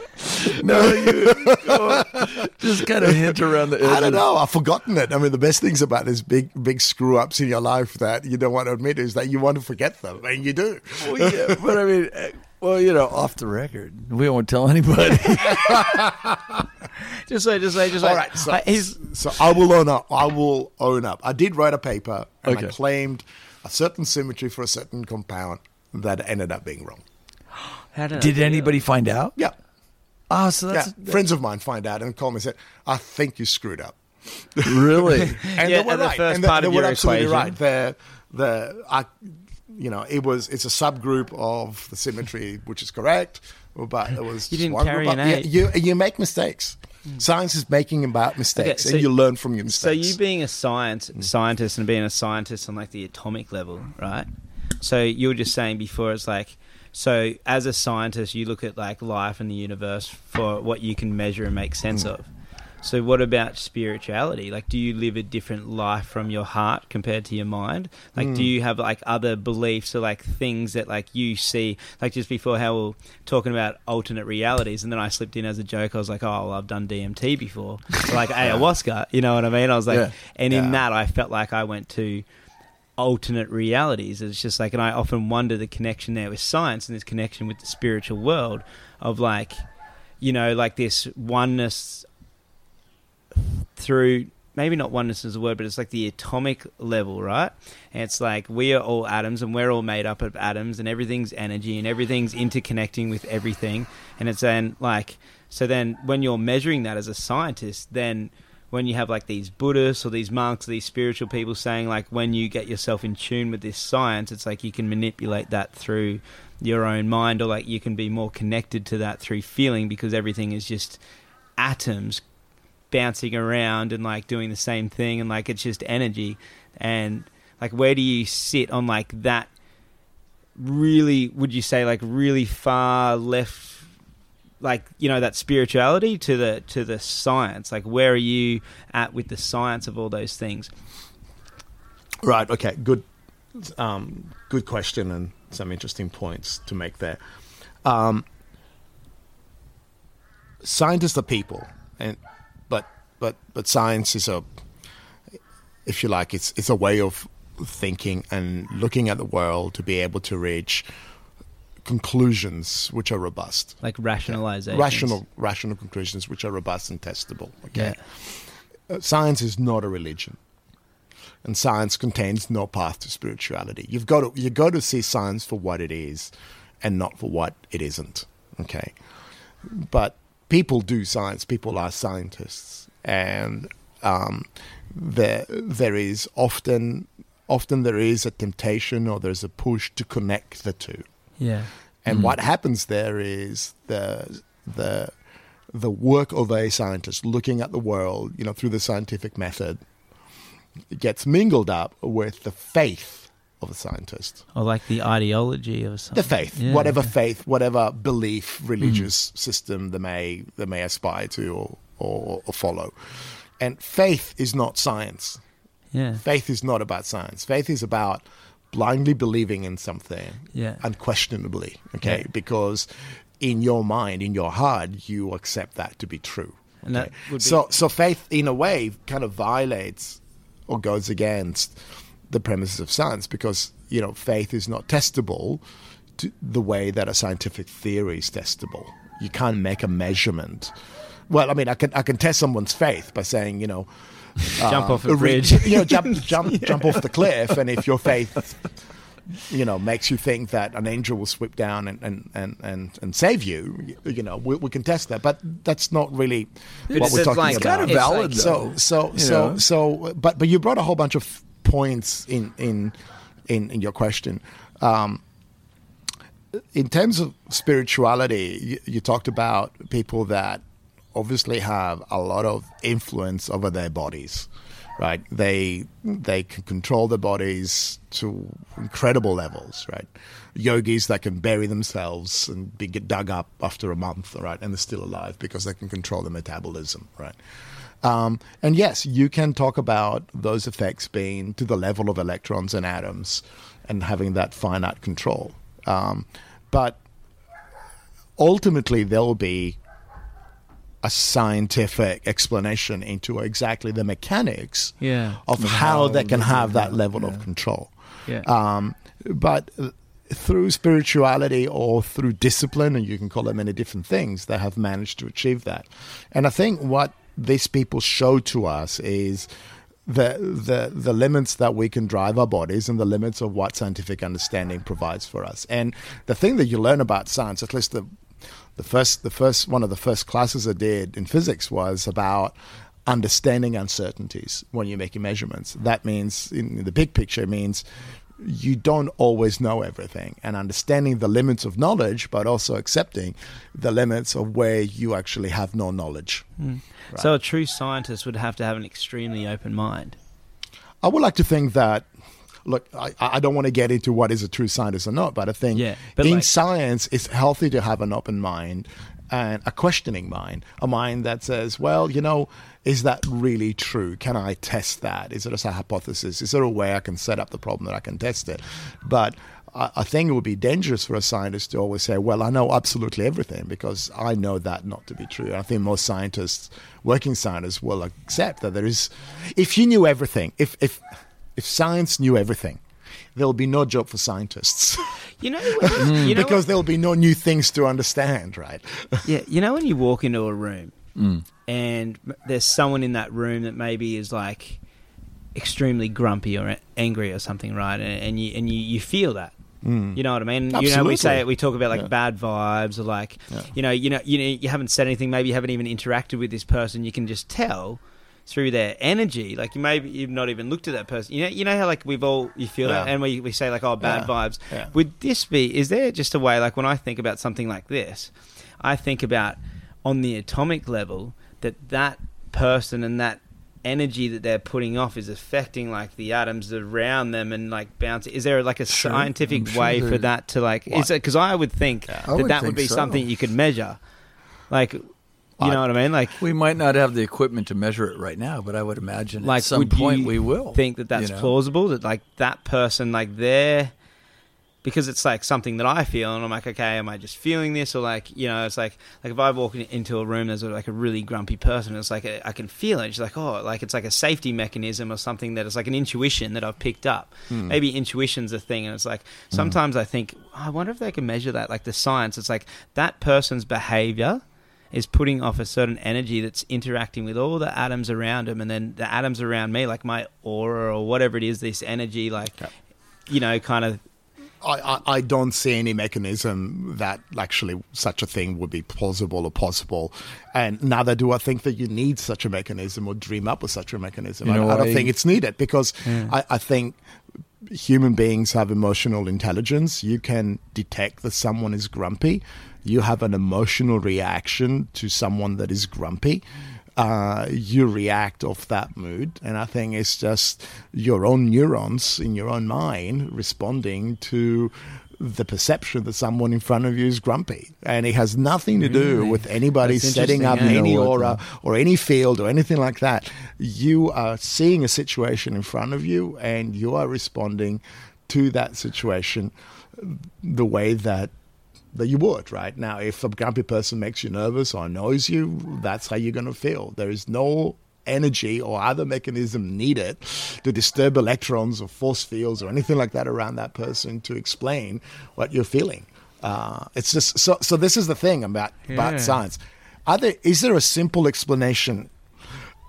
Speaker 3: No, you just kind of hint around the edges.
Speaker 2: I don't know. I've forgotten it. I mean, the best things about these big, big screw ups in your life that you don't want to admit is that you want to forget them, and you do.
Speaker 3: Well, yeah, but I mean, eh, well, you know, off the record, we won't tell anybody.
Speaker 1: Just like, just like, just
Speaker 2: All
Speaker 1: like.
Speaker 2: right, so,
Speaker 1: I- he's,
Speaker 2: so I will own up. I will own up. I did write a paper, and I claimed a certain symmetry for a certain compound that ended up being wrong.
Speaker 1: did,
Speaker 3: Did
Speaker 1: do
Speaker 3: anybody find out?
Speaker 2: Yeah,
Speaker 3: Oh, so
Speaker 2: yeah.
Speaker 3: that's
Speaker 2: Friends of mine find out and call me and said, "I think you screwed up."
Speaker 3: really.
Speaker 2: and
Speaker 1: Yeah,
Speaker 2: they were
Speaker 1: and the
Speaker 2: right.
Speaker 1: first
Speaker 2: and they,
Speaker 1: part
Speaker 2: they
Speaker 1: of
Speaker 2: were
Speaker 1: your
Speaker 2: absolutely
Speaker 1: equation.
Speaker 2: right. The the I, you know, it was it's a subgroup of the symmetry, which is correct, but it was
Speaker 1: You didn't carry
Speaker 2: group.
Speaker 1: an
Speaker 2: Yeah, you you make mistakes. Science is making about mistakes,
Speaker 1: so-
Speaker 2: and you learn from your mistakes.
Speaker 1: So you being a science mm. scientist and being a scientist on like the atomic level, right? So you were just saying before, it's like, so as a scientist, you look at like life and the universe for what you can measure and make sense mm. of. So what about spirituality? Like, do you live a different life from your heart compared to your mind? Like, do hmm. you have like other beliefs or like things that like you see? Like just before, how we we're talking about alternate realities, and then I slipped in as a joke. I was like, oh, well, I've done DMT before, or like ayahuasca. You know what I mean? I was like,
Speaker 3: Yeah.
Speaker 1: and in
Speaker 2: Yeah.
Speaker 1: that, I felt like I went to alternate realities. It's just like, and I often wonder the connection there with science and this connection with the spiritual world of like, you know, like this oneness through maybe not oneness is a word, but it's like the atomic level, right? And it's like we are all atoms and we're all made up of atoms and everything's energy and everything's interconnecting with everything. And it's then like, so then when you're measuring that as a scientist, then when you have like these Buddhists or these monks, or these spiritual people saying like when you get yourself in tune with this science, it's like you can manipulate that through your own mind or like you can be more connected to that through feeling because everything is just atoms bouncing around and like doing the same thing and like it's just energy and like where do you sit on like that really would you say like really far left like you know that spirituality to the to the science like where are you at with the science of all those things
Speaker 2: Right. Okay. Good. Um, good question and some interesting points to make there. Um, scientists are people, and but but science is a, if you like, it's it's a way of thinking and looking at the world to be able to reach conclusions which are robust,
Speaker 1: like rationalization
Speaker 2: rational rational conclusions which are robust and testable. Okay?
Speaker 1: Yeah.
Speaker 2: Uh, science is not a religion. And science contains no path to spirituality. You've got to you've got to see science for what it is and not for what it isn't. Okay? But people do science. People are scientists and um, there there is often often there is a temptation or there's a push to connect the two
Speaker 1: yeah
Speaker 2: and what happens there is the the the work of a scientist looking at the world, you know, through the scientific method, gets mingled up with the faith of a scientist.
Speaker 1: or like the ideology of something
Speaker 2: The faith,
Speaker 1: Yeah,
Speaker 2: whatever
Speaker 1: okay.
Speaker 2: faith, whatever belief, religious system they may they may aspire to or, or, or follow. And faith is not science.
Speaker 1: yeah
Speaker 2: Faith is not about science. Faith is about blindly believing in something
Speaker 1: Yeah.
Speaker 2: unquestionably, okay?
Speaker 1: Yeah.
Speaker 2: Because in your mind, in your heart, you accept that to be true.
Speaker 1: And that
Speaker 2: okay?
Speaker 1: would be-
Speaker 2: so, so faith, in a way, kind of violates or goes against the premises of science because you know faith is not testable to the way that a scientific theory is testable. You can't make a measurement. Well, I mean, I can I can test someone's faith by saying, you know,
Speaker 1: jump
Speaker 2: uh,
Speaker 1: off a
Speaker 2: re-
Speaker 1: bridge
Speaker 2: you know, jump jump jump off the cliff, and if your faith you know makes you think that an angel will swoop down and and and and, and save you. You know, we, we can test that, but that's not really
Speaker 1: But
Speaker 2: what we're talking
Speaker 1: like-
Speaker 2: about.
Speaker 3: kind of valid
Speaker 1: like-
Speaker 2: So so so
Speaker 3: know?
Speaker 2: so, but but you brought a whole bunch of points in in in, in your question. Um, in terms of spirituality, you, you talked about people that obviously have a lot of influence over their bodies, right? They they can control their bodies to incredible levels, right? Yogis that can bury themselves and be get dug up after a month, right, and they're still alive because they can control their metabolism, right? Um, and yes, you can talk about those effects being to the level of electrons and atoms and having that finite control. Um, but ultimately, there will be a scientific explanation into exactly the mechanics
Speaker 1: Yeah.
Speaker 2: of how they can have that level of control.
Speaker 1: Yeah.
Speaker 2: Um, but uh, through spirituality or through discipline, and you can call it many different things, they have managed to achieve that. And I think what these people show to us is the the the limits that we can drive our bodies and the limits of what scientific understanding provides for us. And the thing that you learn about science, at least the the first the first one of the first classes I did in physics was about understanding uncertainties when you're making measurements. That means in the big picture means you don't always know everything and understanding the limits of knowledge but also accepting the limits of where you actually have no knowledge. Hmm.
Speaker 1: So a true scientist would have to have an extremely open mind.
Speaker 2: I would like to think that. Look, I, I don't want to get into what is a true scientist or not, but I think
Speaker 1: Yeah, but
Speaker 2: in
Speaker 1: like-
Speaker 2: science, it's healthy to have an open mind and a questioning mind, a mind that says, well, you know, is that really true? Can I test that? Is it just a hypothesis? Is there a way I can set up the problem that I can test it? But I, I think it would be dangerous for a scientist to always say, well, I know absolutely everything because I know that not to be true. And I think most scientists, working scientists, will accept that there is, if you knew everything, if, if, if science knew everything, there'll be no job for scientists
Speaker 1: You know, when- you know
Speaker 2: because there'll be no new things to understand, right?
Speaker 1: Yeah, you know when you walk into a room
Speaker 3: Mm.
Speaker 1: and there's someone in that room that maybe is like extremely grumpy or angry or something, right? And, and you and you, you feel that. You know what I mean? Absolutely. You know, we say it. We talk about like
Speaker 2: Yeah.
Speaker 1: bad vibes, or like,
Speaker 2: Yeah.
Speaker 1: you know, you know, you know, you haven't said anything. Maybe you haven't even interacted with this person. You can just tell through their energy. Like you maybe you've not even looked at that person. You know, you know how like we've all you feel that,
Speaker 2: Yeah.
Speaker 1: and we we say like, oh, bad
Speaker 2: Yeah.
Speaker 1: vibes.
Speaker 2: Yeah.
Speaker 1: Would this be? Is there just a way? Like when I think about something like this, I think about on the atomic level that that person and that energy that they're putting off is affecting like the atoms around them and like bouncing. Is there like a
Speaker 3: Sure.
Speaker 1: scientific
Speaker 3: sure
Speaker 1: way for that to like? Is
Speaker 2: What?
Speaker 1: it because I would think that
Speaker 3: would
Speaker 1: that would be
Speaker 3: so.
Speaker 1: something you could measure, like. You know what I mean? Like,
Speaker 3: We might not have the equipment to measure it right now, but I would imagine
Speaker 1: like
Speaker 3: at some point we will.
Speaker 1: think that that's
Speaker 3: you know?
Speaker 1: plausible that like that person like they're because it's like something that I feel and I'm like okay am I just feeling this or like you know it's like like if I walk in- into a room there's like a really grumpy person it's like I can feel it it's like oh like it's like a safety mechanism or something that is like an intuition that I've picked up hmm. maybe intuition's a thing and it's like hmm. sometimes I think "Oh, I wonder if they can measure that like the science it's like that person's behavior is putting off a certain energy that's interacting with all the atoms around him, and then the atoms around me, like my aura or whatever it is, this energy, like
Speaker 2: Yeah.
Speaker 1: you know, kind of.
Speaker 2: I, I, I don't see any mechanism that actually such a thing would be plausible or possible. And neither do I think that you need such a mechanism or dream up with such a mechanism.
Speaker 3: You know,
Speaker 2: I, I don't
Speaker 3: I-
Speaker 2: think it's needed because I, I think human beings have emotional intelligence. You can detect that someone is grumpy. You have an emotional reaction to someone that is grumpy. Uh, you react off that mood, and I think it's just your own neurons in your own mind responding to the perception that someone in front of you is grumpy, and it has nothing to do
Speaker 1: Really?
Speaker 2: with anybody
Speaker 1: That's
Speaker 2: setting up any
Speaker 3: You know what,
Speaker 2: aura or any field or anything like that. You are seeing a situation in front of you and you are responding to that situation the way that that you would, right? Now, if a grumpy person makes you nervous or annoys you, that's how you're going to feel. There is no energy or other mechanism needed to disturb electrons or force fields or anything like that around that person to explain what you're feeling. Uh, it's just so. So this is the thing about
Speaker 1: Yeah.
Speaker 2: about science. Are there, is there a simple explanation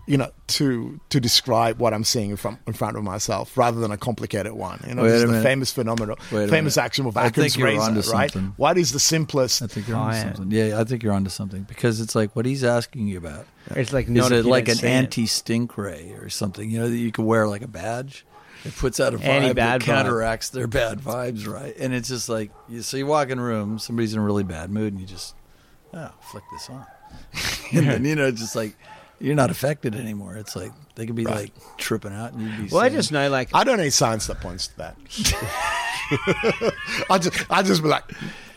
Speaker 2: you know, to to describe what I'm seeing in front in front of myself, rather than a complicated one. You know,
Speaker 3: Wait
Speaker 2: this
Speaker 3: a
Speaker 2: is the famous phenomenon,
Speaker 3: Wait
Speaker 2: famous action of
Speaker 3: I
Speaker 2: Occam's
Speaker 3: think you're
Speaker 2: razor,
Speaker 3: onto
Speaker 2: right?
Speaker 3: something.
Speaker 2: What is the simplest?
Speaker 3: I think you're onto something. Yeah, I think you're onto something because it's like what he's asking you about.
Speaker 1: It's like
Speaker 3: Is
Speaker 1: not
Speaker 3: it like an anti stink ray or something? You know that you can wear like a badge. It puts out a vibe
Speaker 1: Anti-bad
Speaker 3: that
Speaker 1: vibe.
Speaker 3: counteracts their bad vibes, right? And it's just like you, so you walk in a room, somebody's in a really bad mood, and you just oh flick this on, and then you know just like you're not affected anymore. It's like they could be
Speaker 2: Right.
Speaker 3: like tripping out, and you'd be.
Speaker 1: Well, I just know like
Speaker 2: I don't need science that points to that. I just, I just be like,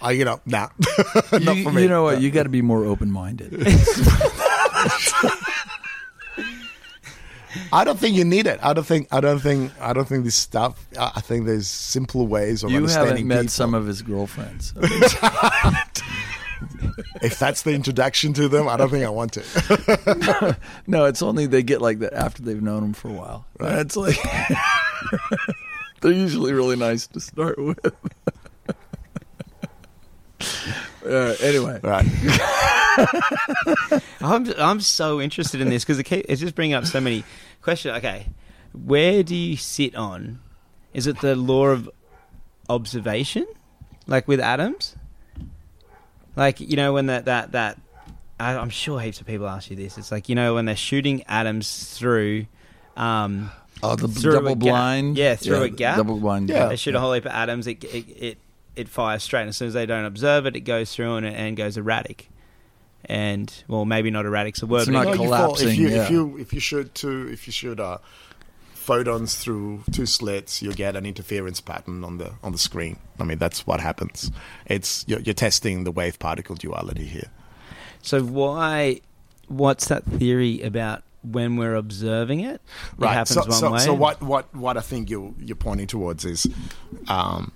Speaker 2: I you know, nah, not
Speaker 3: you,
Speaker 2: for me.
Speaker 3: you know what? You got to be more open minded.
Speaker 2: I don't think you need it. I don't think. I don't think. I don't think this stuff. I I think there's simpler ways of
Speaker 3: you
Speaker 2: understanding
Speaker 3: haven't met
Speaker 2: people.
Speaker 3: some of his girlfriends.
Speaker 2: If that's the introduction to them, I don't think I want to.
Speaker 3: No, it's only they get like that after they've known them for a while. Right. It's like they're usually really nice to start with. uh, anyway,
Speaker 2: right.
Speaker 1: I'm I'm so interested in this because it keep, it's just bringing up so many questions. Okay, where do you sit on? Is it the law of observation, like with atoms? Like you know when that that that I, I'm sure heaps of people ask you this. It's like you know when they're shooting atoms through. Um,
Speaker 3: oh, the
Speaker 1: Through a
Speaker 3: double
Speaker 1: gap.
Speaker 3: blind,
Speaker 1: Yeah, through a gap.
Speaker 3: double blind.
Speaker 2: Yeah.
Speaker 3: gap.
Speaker 1: they shoot a whole heap of atoms. It it, it it fires straight. And as soon as they don't observe it, it goes through and, it and goes erratic. And well, maybe not erratic's a word.
Speaker 3: It's
Speaker 1: but
Speaker 3: not
Speaker 1: it-
Speaker 2: No,
Speaker 3: collapsing,
Speaker 2: If you,
Speaker 3: yeah.
Speaker 2: if you if you shoot two if you shoot uh, photons through two slits, you get an interference pattern on the on the screen. I mean, that's what happens. It's you're, you're testing the wave particle duality here.
Speaker 1: So why? What's that theory about when we're observing it? It happens
Speaker 2: so,
Speaker 1: one
Speaker 2: so,
Speaker 1: way.
Speaker 2: so what what what I think you you're pointing towards is, um,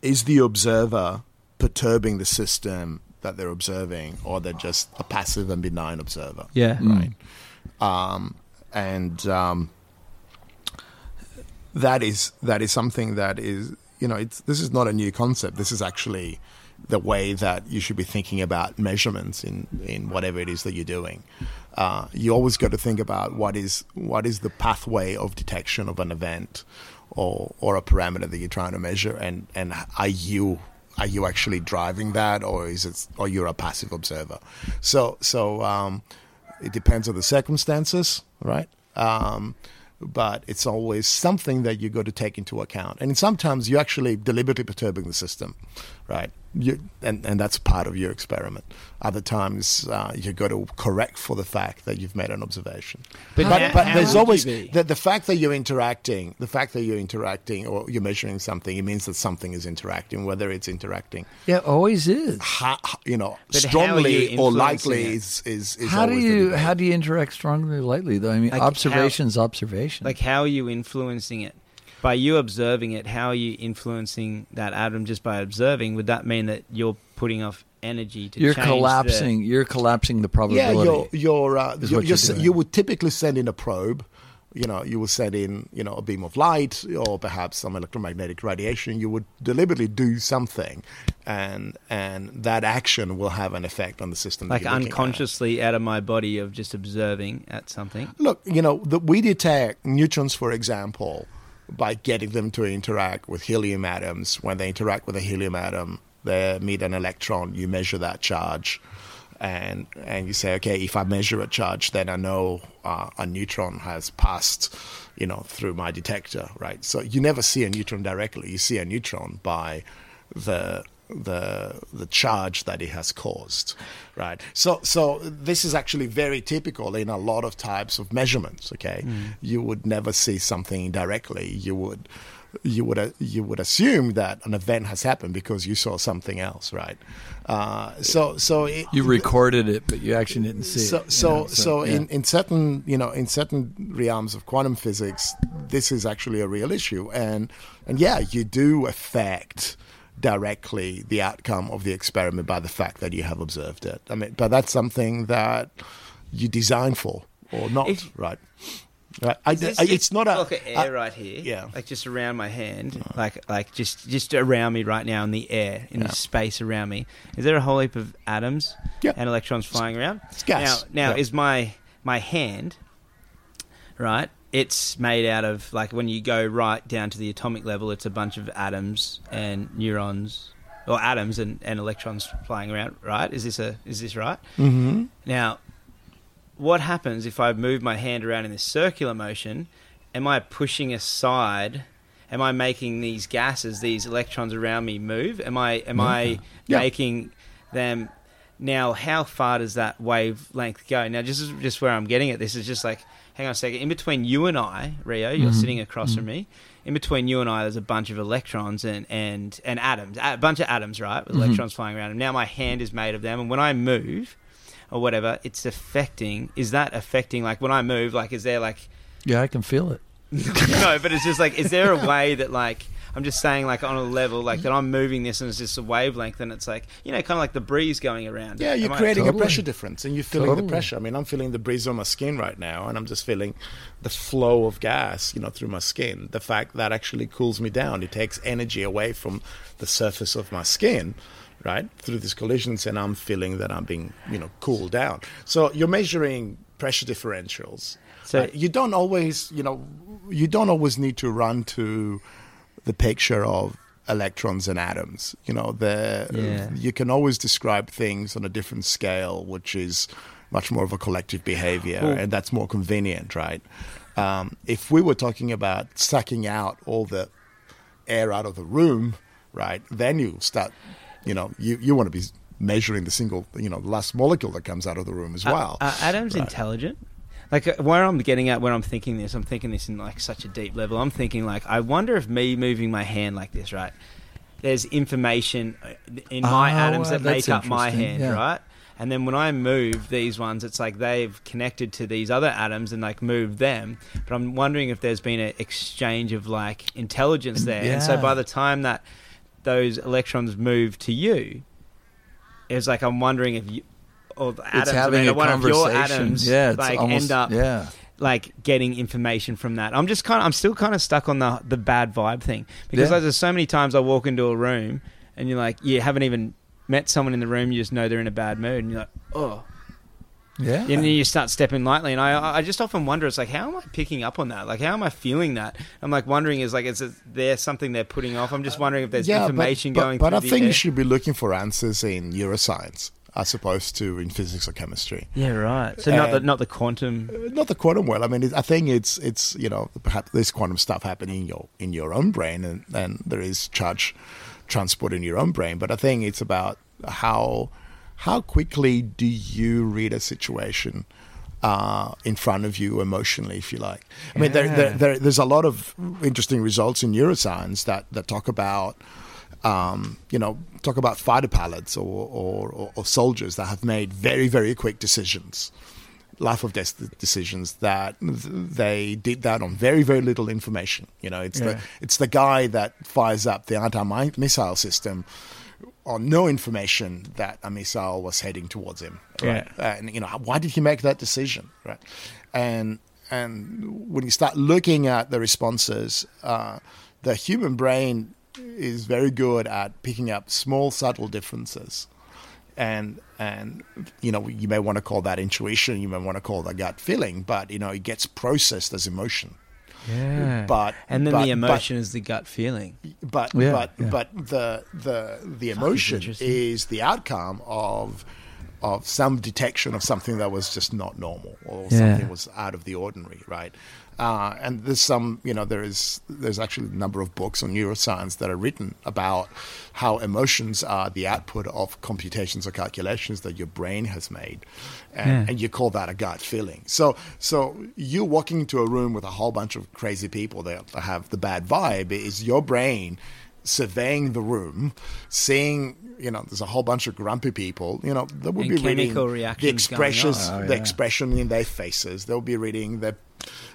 Speaker 2: is the observer perturbing the system that they're observing, or they're just a passive and benign observer?
Speaker 1: Yeah.
Speaker 2: right. Um, and um, that is that is something that is you know this is not a new concept. This is actually the way that you should be thinking about measurements in in whatever it is that you're doing. Uh, you always got to think about what is what is the pathway of detection of an event or or a parameter that you're trying to measure, and and are you are you actually driving that, or is it or you're a passive observer? So so. Um, it depends on the circumstances, right? Um, but it's always something that you got to take into account. And sometimes you're actually deliberately perturbing the system, right? You, and, and that's part of your experiment. Other times uh, you got to correct for the fact that you've made an observation.
Speaker 1: But
Speaker 2: But,
Speaker 1: how-
Speaker 2: but
Speaker 1: how
Speaker 2: there's always
Speaker 1: be?
Speaker 2: the, the fact that you're interacting, the fact that you're interacting or you're measuring something, it means that something is interacting, whether it's interacting
Speaker 3: Yeah, always is.
Speaker 2: ha, you know,
Speaker 1: But
Speaker 2: strongly
Speaker 1: you
Speaker 2: or
Speaker 1: influencing
Speaker 2: likely
Speaker 1: it?
Speaker 2: is, is, is
Speaker 3: How do
Speaker 2: always the
Speaker 3: you
Speaker 2: debate.
Speaker 3: how do you interact strongly or lightly though? I mean,
Speaker 1: Like,
Speaker 3: observation's observation.
Speaker 1: Like, how are you influencing it? By you observing it, how are you influencing that atom just by observing? Would that mean that you're putting off energy to
Speaker 3: you're
Speaker 1: change the-
Speaker 3: collapsing. You're collapsing the
Speaker 2: yeah,
Speaker 3: probability.
Speaker 2: you're, you're, uh, you're, you're
Speaker 3: you're
Speaker 2: s- you would typically send in a probe. You know, you would send in, you know, a beam of light or perhaps some electromagnetic radiation. You would deliberately do something, and and that action will have an effect on the system. that
Speaker 1: like
Speaker 2: you're looking at.
Speaker 1: unconsciously out of my body of just observing at something.
Speaker 2: Look, you know, the, we detect neutrons, for example, by getting them to interact with helium atoms. When they interact with a helium atom, they meet an electron. You measure that charge, and and you say, okay, if I measure a charge, then I know uh, a neutron has passed, you know, through my detector, right? So you never see a neutron directly. You see a neutron by the the the charge that it has caused right? So so this is actually very typical in a lot of types of measurements okay? You would never see something directly. You would you would you would assume that an event has happened because you saw something else right? Uh, so so it,
Speaker 3: you recorded it, but you actually didn't see
Speaker 2: so
Speaker 3: it.
Speaker 2: so
Speaker 3: know,
Speaker 2: so,
Speaker 3: yeah.
Speaker 2: in, in certain you know in certain realms of quantum physics this is actually a real issue. And and yeah you do affect directly the outcome of the experiment by the fact that you have observed it i mean but that's something that you design for or not
Speaker 1: If-
Speaker 2: right right I,
Speaker 1: This-
Speaker 2: I- it's not a
Speaker 1: look at air
Speaker 2: I-
Speaker 1: right here.
Speaker 2: yeah.
Speaker 1: like just around my hand, like like just just around me right now in the air in
Speaker 2: Yeah.
Speaker 1: the space around me. Is there a whole heap of atoms
Speaker 2: Yeah.
Speaker 1: and electrons flying around?
Speaker 2: It's gas.
Speaker 1: Now, now
Speaker 2: Yeah.
Speaker 1: is my my hand, right? It's made out of like when you go right down to the atomic level, it's a bunch of atoms and neurons, or atoms and, and electrons flying around. Right? Is this a is this right?
Speaker 2: Mm-hmm.
Speaker 1: Now, what happens if I move my hand around in this circular motion? Am I pushing aside? Am I making these gases, these electrons around me move? Am I am I
Speaker 2: Yeah.
Speaker 1: making them? Now, how far does that wavelength go? Now, just just where I'm getting at this is just like, hang on a second. In between you and I, Rio, you're mm-hmm. sitting across from mm-hmm. me. In between you and I, there's a bunch of electrons and and and atoms, a bunch of atoms, right, with mm-hmm. electrons flying around. And now my hand is made of them, and when I move, or whatever, it's affecting. Is that affecting? Like when I move, like is there like
Speaker 3: Yeah, I can feel it.
Speaker 1: no? But it's just like, is there a way that like I'm just saying like on a level like mm-hmm. that I'm moving this and it's just a wavelength and it's like you know kind of like the breeze going around.
Speaker 2: Yeah, you're
Speaker 1: Am I-
Speaker 2: creating
Speaker 3: Totally.
Speaker 2: a pressure difference, and you're feeling
Speaker 3: Totally.
Speaker 2: the pressure. I mean, I'm feeling the breeze on my skin right now, and I'm just feeling the flow of gas, you know, through my skin. The fact that actually cools me down. It takes energy away from the surface of my skin, right, through these collisions, and I'm feeling that I'm being, you know, cooled down. So you're measuring pressure differentials.
Speaker 1: So-
Speaker 2: right? you don't always, you know, you don't always need to run to the picture of electrons and atoms. You know, the
Speaker 1: Yeah.
Speaker 2: you can always describe things on a different scale, which is much more of a collective behavior, and that's more convenient, right? Um, if we were talking about sucking out all the air out of the room, right, then you start, you know, you, you want to be measuring the single, you know, last molecule that comes out of the room as well.
Speaker 1: Are, atoms
Speaker 2: Right.
Speaker 1: intelligent? Like uh, where I'm getting at when I'm thinking this, I'm thinking this in like such a deep level. I'm thinking like, I wonder if me moving my hand like this, right? There's information uh, in my
Speaker 3: Oh,
Speaker 1: atoms that make up my hand,
Speaker 3: yeah.
Speaker 1: right? And then when I move these ones, it's like they've connected to these other atoms and like moved them. But I'm wondering if there's been an exchange of like intelligence there. And so by the time that those electrons move to you, it's like I'm wondering if you, or the atoms,
Speaker 3: it's
Speaker 1: I
Speaker 3: having
Speaker 1: mean,
Speaker 3: a
Speaker 1: one of your atoms,
Speaker 3: yeah,
Speaker 1: like
Speaker 3: almost,
Speaker 1: end up
Speaker 3: Yeah,
Speaker 1: like getting information from that. I'm just kind of, I'm still kind of stuck on the the bad vibe thing because
Speaker 3: Yeah.
Speaker 1: like, there's so many times I walk into a room and you're like, you haven't even met someone in the room, you just know they're in a bad mood, and you're like, oh,
Speaker 3: yeah.
Speaker 1: and then you start stepping lightly, and I I just often wonder, it's like, how am I picking up on that? Like, how am I feeling that? I'm like wondering, is like, is it there something they're putting off? I'm just wondering if there's information
Speaker 2: but,
Speaker 1: going.
Speaker 2: But, I think
Speaker 1: air.
Speaker 2: you should be looking for answers in neuroscience as opposed to in physics or chemistry.
Speaker 1: Yeah, right. So not the not the quantum.
Speaker 2: Uh, Not the quantum world. I mean, it, I think it's it's you know perhaps there's quantum stuff happening in your in your own brain, and, and there is charge transport in your own brain. But I think it's about how how quickly do you read a situation uh, in front of you emotionally, if you like. I mean, there, there, there, there's a lot of interesting results in neuroscience that that talk about. Um, you know, talk about fighter pilots or, or, or, soldiers that have made very, very quick decisions life or death decisions that they did that on very very little information. You know it's
Speaker 3: Yeah.
Speaker 2: the it's the guy that fires up the anti-missile system on no information that a missile was heading towards him right? And you know why did he make that decision right? And and when you start looking at the responses uh, the human brain is very good at picking up small subtle differences and and you know you may want to call that intuition you may want to call that gut feeling but you know it gets processed as emotion
Speaker 1: Yeah.
Speaker 2: but
Speaker 1: and then
Speaker 2: but-
Speaker 1: the emotion is the gut feeling.
Speaker 2: but
Speaker 3: Yeah,
Speaker 2: but
Speaker 3: yeah.
Speaker 2: but the the the emotion is the outcome of of some detection of something that was just not normal or
Speaker 1: Yeah.
Speaker 2: something was out of the ordinary right uh, and there's some you know there is there's actually a number of books on neuroscience that are written about how emotions are the output of computations or calculations that your brain has made and,
Speaker 1: Yeah.
Speaker 2: and you call that a gut feeling so so you walking into a room with a whole bunch of crazy people that have the bad vibe is your brain surveying the room seeing you know there's a whole bunch of grumpy people you know they will
Speaker 1: And
Speaker 2: be reading the expressions
Speaker 3: on. Oh,
Speaker 2: the expression in their faces they'll be reading their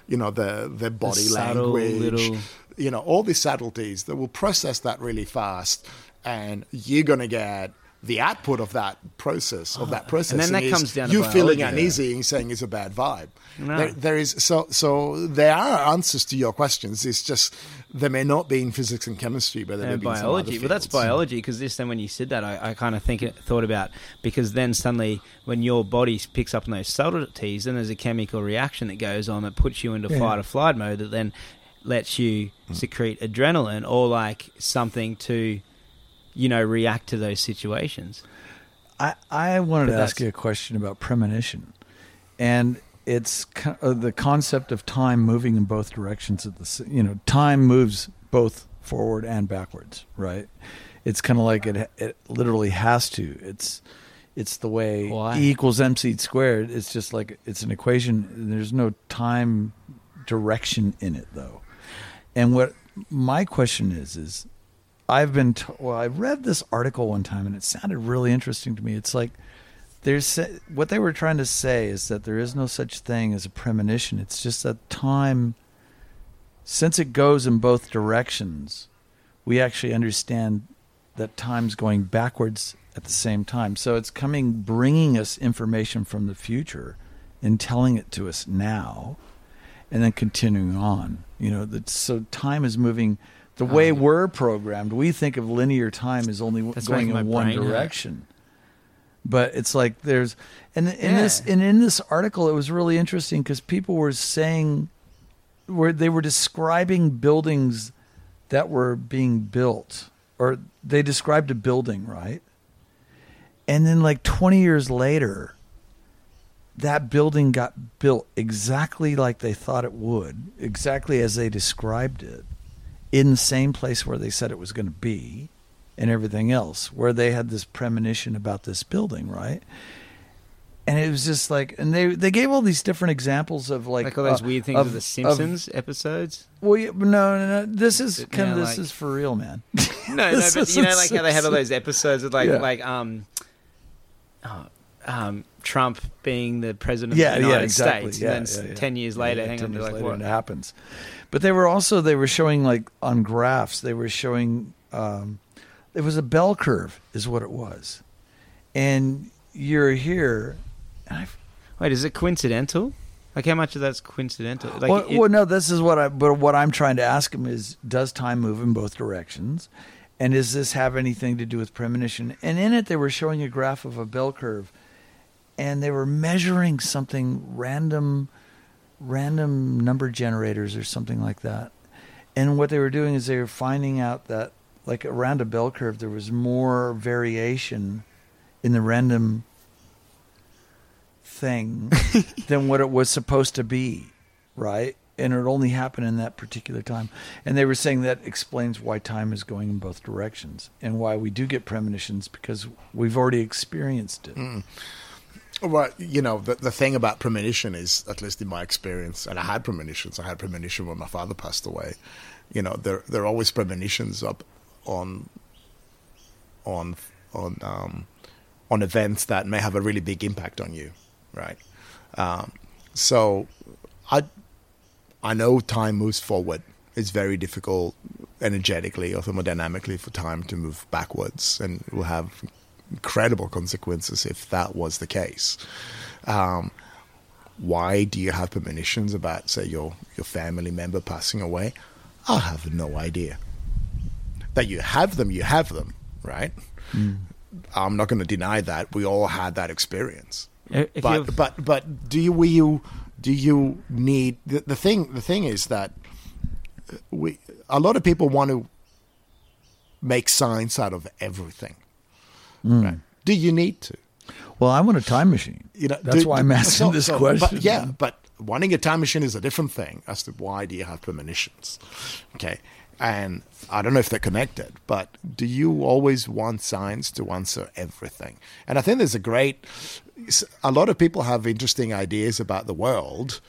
Speaker 2: you know the their body
Speaker 1: subtle
Speaker 2: language
Speaker 1: little-
Speaker 2: you know all these subtleties that will process that really fast. And you're going to get the output of that process of that process.
Speaker 1: And then that comes down to
Speaker 2: you feeling uneasy and saying it's a bad vibe.
Speaker 1: No.
Speaker 2: There, there is so so there are answers to your questions. It's just they may not be in physics and chemistry, but they may
Speaker 1: and
Speaker 2: be in some
Speaker 1: biology. But that's biology because this then when you said that, I, I kind of think it, thought about because then suddenly when your body picks up on those subtleties, then there's a chemical reaction that goes on that puts you into
Speaker 3: Yeah.
Speaker 1: fight or flight mode that then lets you
Speaker 2: Hmm.
Speaker 1: secrete adrenaline or like something to, you know, react to those situations.
Speaker 3: I, I wanted
Speaker 1: But
Speaker 3: to ask you a question about premonition, and it's co- uh, the concept of time moving in both directions. At the you know, time moves both forward and backwards, right? It's kind of like it it literally has to. It's it's the way
Speaker 1: Why?
Speaker 3: E equals mc squared. It's just like it's an equation. There's no time direction in it though. And what my question is is I've been t- well. I read this article one time, and it sounded really interesting to me. It's like there's what they were trying to say is that there is no such thing as a premonition. It's just that time, since it goes in both directions, we actually understand that time's going backwards at the same time. So it's coming, bringing us information from the future, and telling it to us now, and then continuing on. You know, that so time is moving. The way
Speaker 1: Oh.
Speaker 3: we're programmed, we think of linear time as only going in one
Speaker 1: brain hurt.
Speaker 3: direction. But it's like there's, and in
Speaker 1: Yeah.
Speaker 3: this and in this article, it was really interesting because people were saying, where they were describing buildings that were being built, or they described a building, right? And then, like 20 years later, that building got built exactly like they thought it would, exactly as they described it, in the same place where they said it was going to be, and everything else, where they had this premonition about this building, right? And it was just like, and they they gave all these different examples of like,
Speaker 1: Like, all those
Speaker 3: uh,
Speaker 1: weird things of, the Simpsons episodes.
Speaker 3: well, yeah, no, no, no. This is kind of this
Speaker 1: like-
Speaker 3: is for real, man.
Speaker 1: No, no, but you know, like how they had all those episodes of like,
Speaker 3: Yeah.
Speaker 1: like um, oh, um, Trump being the president
Speaker 3: yeah,
Speaker 1: of the
Speaker 3: yeah,
Speaker 1: United
Speaker 3: exactly.
Speaker 1: States,
Speaker 3: yeah,
Speaker 1: and then
Speaker 3: yeah, yeah.
Speaker 1: ten years later,
Speaker 3: yeah,
Speaker 1: hang
Speaker 3: 10
Speaker 1: on,
Speaker 3: years
Speaker 1: like,
Speaker 3: later
Speaker 1: what?
Speaker 3: it happens. But they were also they were showing like on graphs. They were showing um, it was a bell curve, is what it was, and you're here. And I,
Speaker 1: Wait, is it coincidental? Like, how much of that's coincidental? Like,
Speaker 3: well,
Speaker 1: it-
Speaker 3: well, no, this is what I. But what I'm trying to ask him is, does time move in both directions, and does this have anything to do with premonition? And in it, they were showing a graph of a bell curve, and they were measuring something random, random number generators or something like that. And what they were doing is they were finding out that, like around a bell curve, there was more variation in the random thing than what it was supposed to be, right? And it only happened in that particular time. And they were saying that explains why time is going in both directions and why we do get premonitions because we've already experienced it.
Speaker 2: Mm. Well, you know, the, the thing about premonition is, at least in my experience, and I had premonitions. I had premonition when my father passed away. You know, there there are always premonitions up on on on um, on events that may have a really big impact on you, right? Um, so, I I know time moves forward. It's very difficult energetically or thermodynamically for time to move backwards, and it will have incredible consequences if that was the case. Um, why do you have premonitions about, say, your your family member passing away? I have no idea. That you have them, you have them, right? Hmm. I'm not going to deny that. We all had that experience uh,
Speaker 1: if you
Speaker 2: but but but do you do you need the, the thing the thing is that uh, we a lot of people want to make science out of everything Mm. right. Do you need to?
Speaker 3: Well, I want a time machine.
Speaker 2: you know
Speaker 3: That's
Speaker 2: do-
Speaker 3: why I'm asking
Speaker 2: so-
Speaker 3: this
Speaker 2: so-
Speaker 3: question.
Speaker 2: but yeah but wanting a time machine is a different thing as to why do you have premonitions okay? And i don't know if they're connected but do you always want science to answer everything? And i think there's a great a lot of people have interesting ideas about the world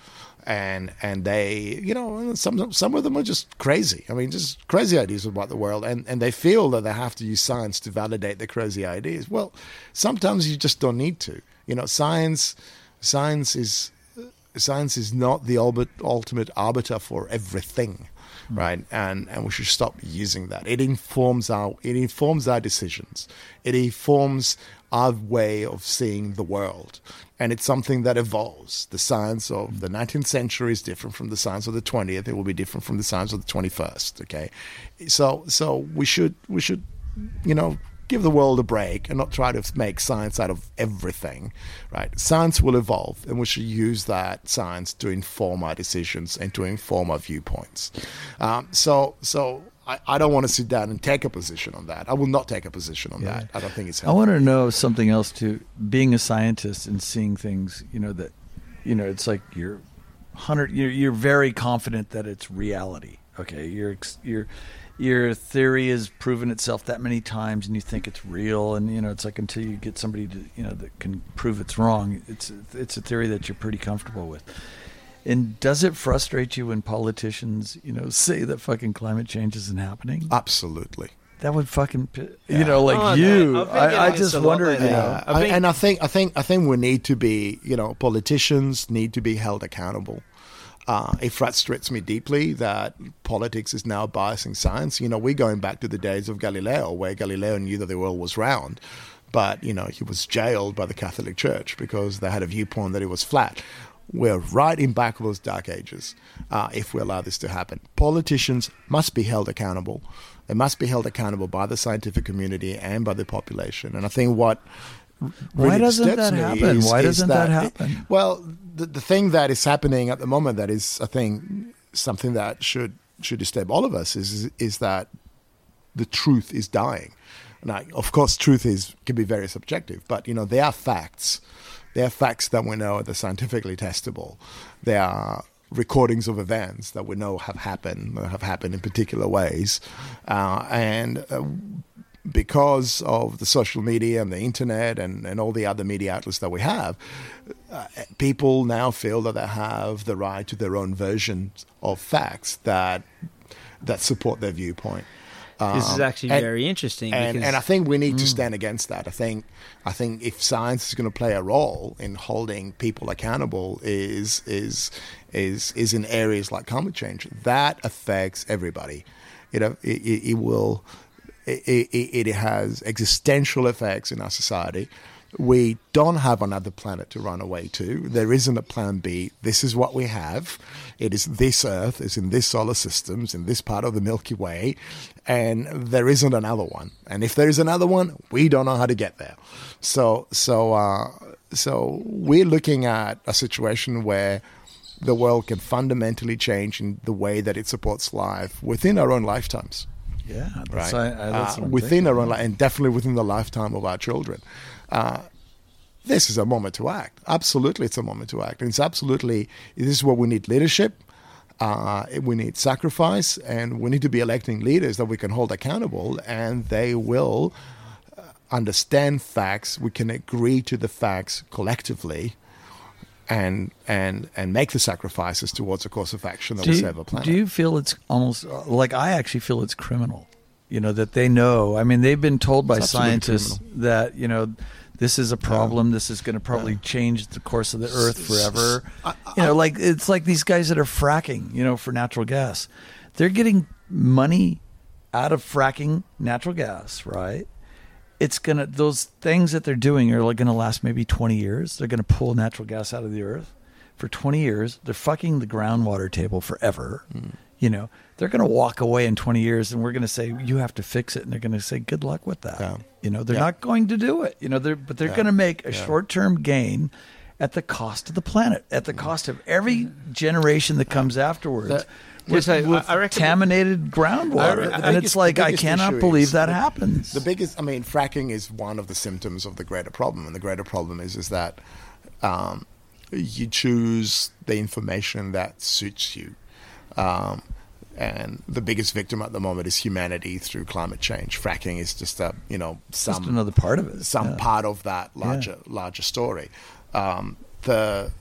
Speaker 2: and and they you know some some of them are just crazy. I mean just crazy ideas about the world. And and they feel that they have to use science to validate their crazy ideas. Well sometimes you just don't need to. You know science science is science is not the ultimate arbiter for everything, Mm. right? And and we should stop using that. It informs our it informs our decisions. It informs our way of seeing the world. And it's something that evolves. The science of the 19th century is different from the science of the 20th. It will be different from the science of the 21st. Okay, so so we should we should you know give the world a break and not try to make science out of everything, right? Science will evolve, and we should use that science to inform our decisions and to inform our viewpoints. Um, so, so I, I, don't want to sit down and take a position on that. I will not take a position on yeah. that. I don't think it's.
Speaker 3: Helpful. I want to know something else too. Being a scientist and seeing things, you know that, you know, it's like you're hundred. You're, you're very confident that it's reality. Okay, you're you're your theory has proven itself that many times and you think it's real and you know it's like until you get somebody to you know that can prove it's wrong it's it's a theory that you're pretty comfortable with. And does it frustrate you when politicians you know say that fucking climate change isn't happening?
Speaker 2: Absolutely.
Speaker 3: That would fucking you know like oh, you. No, I, I just wonder you know.
Speaker 2: I and I think I think I think we need to be you know politicians need to be held accountable uh, it frustrates me deeply that politics is now biasing science. You know, we're going back to the days of Galileo, where Galileo knew that the world was round, but, you know, he was jailed by the Catholic Church because they had a viewpoint that it was flat. We're right in back of those dark ages uh, if we allow this to happen. Politicians must be held accountable. They must be held accountable by the scientific community and by the population. And I think what
Speaker 3: Why doesn't that happen? Is, Why doesn't that, that, happen?
Speaker 2: well, the, the thing that is happening at the moment that is, I think, something that should should disturb all of us is is that the truth is dying. Now, of course, truth is can be very subjective, but you know there are facts. There are facts that we know are scientifically testable. There are recordings of events that we know have happened, have happened in particular ways, uh, and uh, because of the social media and the internet and, and all the other media outlets that we have, uh, people now feel that they have the right to their own version of facts that that support their viewpoint.
Speaker 1: Um, this is um, actually and, very interesting.
Speaker 2: And, because, and, I think we need mm. to stand against that. I think I think if science is going to play a role in holding people accountable, is is is is in areas like climate change that affects everybody. You know, it, it, it will it, it, it has existential effects in our society. We don't have another planet to run away to. There isn't a plan B. This is what we have. It is this Earth, it's in this solar system, it's in this part of the Milky Way, and there isn't another one. And if there is another one, we don't know how to get there. So, so, uh, so we're looking at a situation where the world can fundamentally change in the way that it supports life within our own lifetimes.
Speaker 3: Yeah,
Speaker 2: right. I, I, uh, within our own, and definitely within the lifetime of our children. Uh, this is a moment to act. Absolutely, it's a moment to act. And it's absolutely this is where we need leadership. Uh, we need sacrifice, and we need to be electing leaders that we can hold accountable, and they will uh, understand facts. We can agree to the facts collectively, and and and make the sacrifices towards a course of action that do will you, save a planet.
Speaker 3: Do you feel it's almost like I actually feel it's criminal? You know that they know. I mean, they've been told by scientists criminal. that you know this is a problem. Yeah. This is going to probably yeah. change the course of the Earth forever. I, I, you know, like it's like these guys that are fracking. You know, for natural gas, they're getting money out of fracking natural gas, right? It's gonna those things that they're doing are like gonna last maybe 20 years they're gonna pull natural gas out of the earth for 20 years they're fucking the groundwater table forever mm. you know they're gonna walk away in 20 years and we're gonna say you have to fix it and they're gonna say good luck with that yeah. you know they're yeah. not going to do it you know they're but they're yeah. gonna make a short-term gain at the cost of the planet at the cost of every generation that comes afterwards that, with, I, with I contaminated groundwater, I, and it's like I cannot believe that happens.
Speaker 2: The biggest, I mean, fracking is one of the symptoms of the greater problem, and the greater problem is is that um, you choose the information that suits you. Um, and the biggest victim at the moment is humanity through climate change. Fracking is just a you know some
Speaker 3: just another part of it,
Speaker 2: some
Speaker 3: yeah.
Speaker 2: part of that larger yeah. larger story. Um, the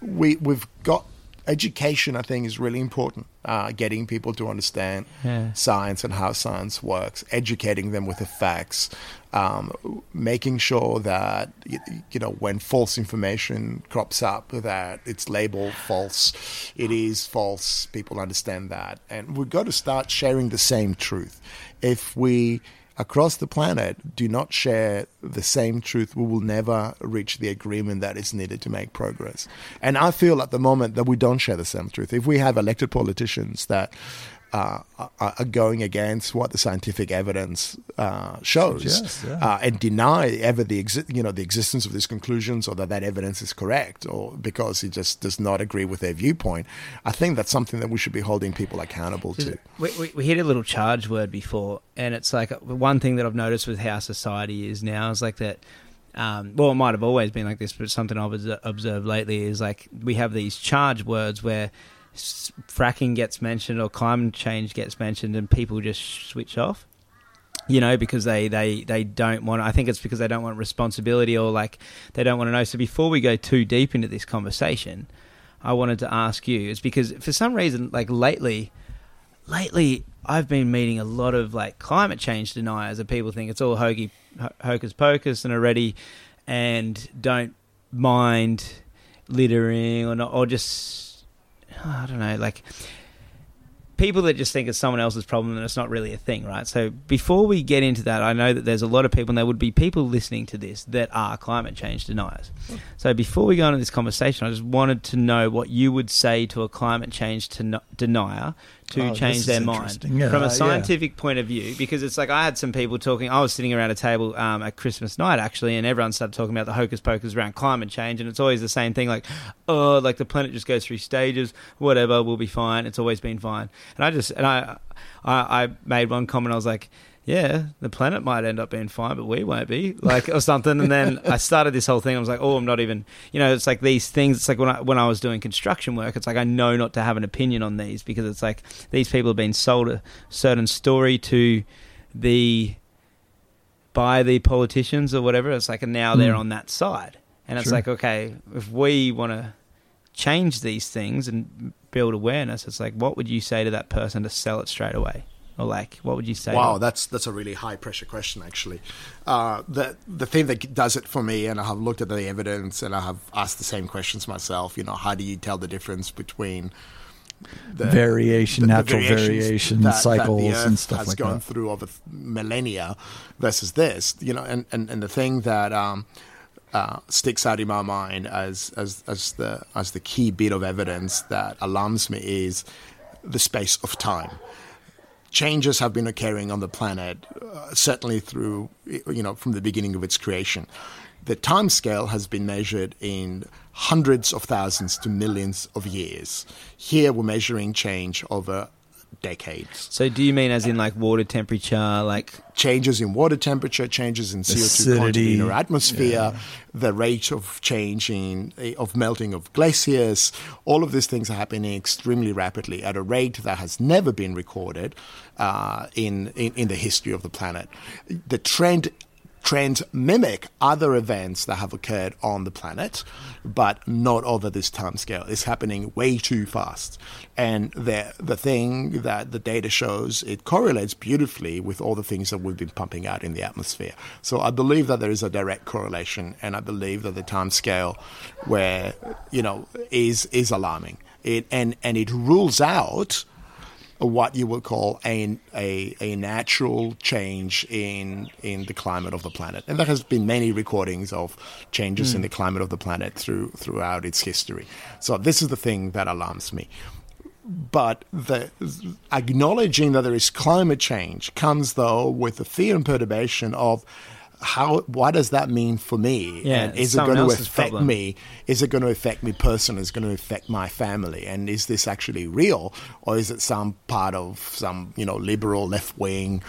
Speaker 2: we we've got education, I think, is really important. Uh, getting people to understand yeah. science and how science works, educating them with the facts, um, making sure that you, you know when false information crops up that it's labeled false it is false people understand that and we've got to start sharing the same truth if we across the planet do not share the same truth we will never reach the agreement that is needed to make progress. And i feel at the moment that we don't share the same truth. If we have elected politicians that uh, are going against what the scientific evidence uh, shows
Speaker 3: Suggests, yeah.
Speaker 2: uh, and deny ever the exi- you know the existence of these conclusions or that that evidence is correct or because it just does not agree with their viewpoint. I think that's something that we should be holding people accountable to.
Speaker 1: We, we, we hit a little charge word before, and it's like one thing that I've noticed with how society is now is like that. Um, well, it might have always been like this, but something I've observed lately is like we have these charge words where fracking gets mentioned or climate change gets mentioned, and people just switch off. You know, because they, they, they don't want. I think it's because they don't want responsibility or like they don't want to know. So before we go too deep into this conversation, I wanted to ask you is because for some reason, like lately, lately I've been meeting a lot of like climate change deniers that people think it's all hokey, hocus pocus and already, and don't mind littering or not, or just I don't know, like people that just think it's someone else's problem and it's not really a thing, right? So before we get into that, I know that there's a lot of people, and there would be people listening to this that are climate change deniers. So before we go into this conversation, I just wanted to know what you would say to a climate change denier to
Speaker 3: Oh,
Speaker 1: change their mind.
Speaker 3: Yeah.
Speaker 1: from
Speaker 3: Uh,
Speaker 1: a
Speaker 3: yeah.
Speaker 1: scientific point of view. Because it's like I had some people talking. I was sitting around a table um, at Christmas night actually, and everyone started talking about the hocus pocus around climate change, and it's always the same thing, like oh, like the planet just goes through stages. Whatever, we'll be fine. It's always been fine. And I just and I I, I made one comment. I was like. Yeah, the planet might end up being fine, but we won't be, like, or something. And then I started this whole thing. I was like, "Oh, I'm not even." You know, it's like these things. It's like when I when I was doing construction work. It's like I know not to have an opinion on these because it's like these people have been sold a certain story to the by the politicians or whatever. It's like, and now they're
Speaker 3: Mm.
Speaker 1: on that side, and it's
Speaker 3: Sure.
Speaker 1: like, okay, if we want to change these things and build awareness, it's like, what would you say to that person to sell it straight away, or like, what would you say?
Speaker 2: Wow,
Speaker 1: to
Speaker 2: that's that's a really high pressure question, actually. Uh, the the thing that does it for me, and I have looked at the evidence, and I have asked the same questions myself. You know, how do you tell the difference between the
Speaker 3: Variation, natural
Speaker 2: variations
Speaker 3: variation,
Speaker 2: that- that
Speaker 3: cycles
Speaker 2: the
Speaker 3: and stuff
Speaker 2: has
Speaker 3: like
Speaker 2: gone
Speaker 3: that.
Speaker 2: through over th- millennia versus this? You know, and and, and the thing that. Um, uh, sticks out in my mind as, as as the as the key bit of evidence that alarms me is the space of time changes have been occurring on the planet, uh, certainly through, you know, from the beginning of its creation. The time scale has been measured in hundreds of thousands to millions of years. Here we're measuring change over decades.
Speaker 1: So, do you mean as in like water temperature, like
Speaker 2: Changes in water temperature, changes in CO2 content in our atmosphere, the rate of change in, of melting of glaciers, all of these things are happening extremely rapidly at a rate that has never been recorded uh, in, in, in the history of the planet. The trend trends mimic other events that have occurred on the planet, but not over this time scale. It's happening way too fast. And the the thing that the data shows, it correlates beautifully with all the things that we've been pumping out in the atmosphere. So I believe that there is a direct correlation, and I believe that the time scale where you know is is alarming. It and and it rules out what you would call a, a, a natural change in in the climate of the planet. And there has been many recordings of changes in hmm. the climate of the planet through throughout its history. So this is the thing that alarms me. But the acknowledging that there is climate change comes though with the fear and perturbation of how what does that mean for me?
Speaker 1: Yeah,
Speaker 2: and is it going to affect
Speaker 1: problem.
Speaker 2: me? Is it going to affect me personally? Is it going to affect my family? And is this actually real, or is it some part of some you know liberal left wing,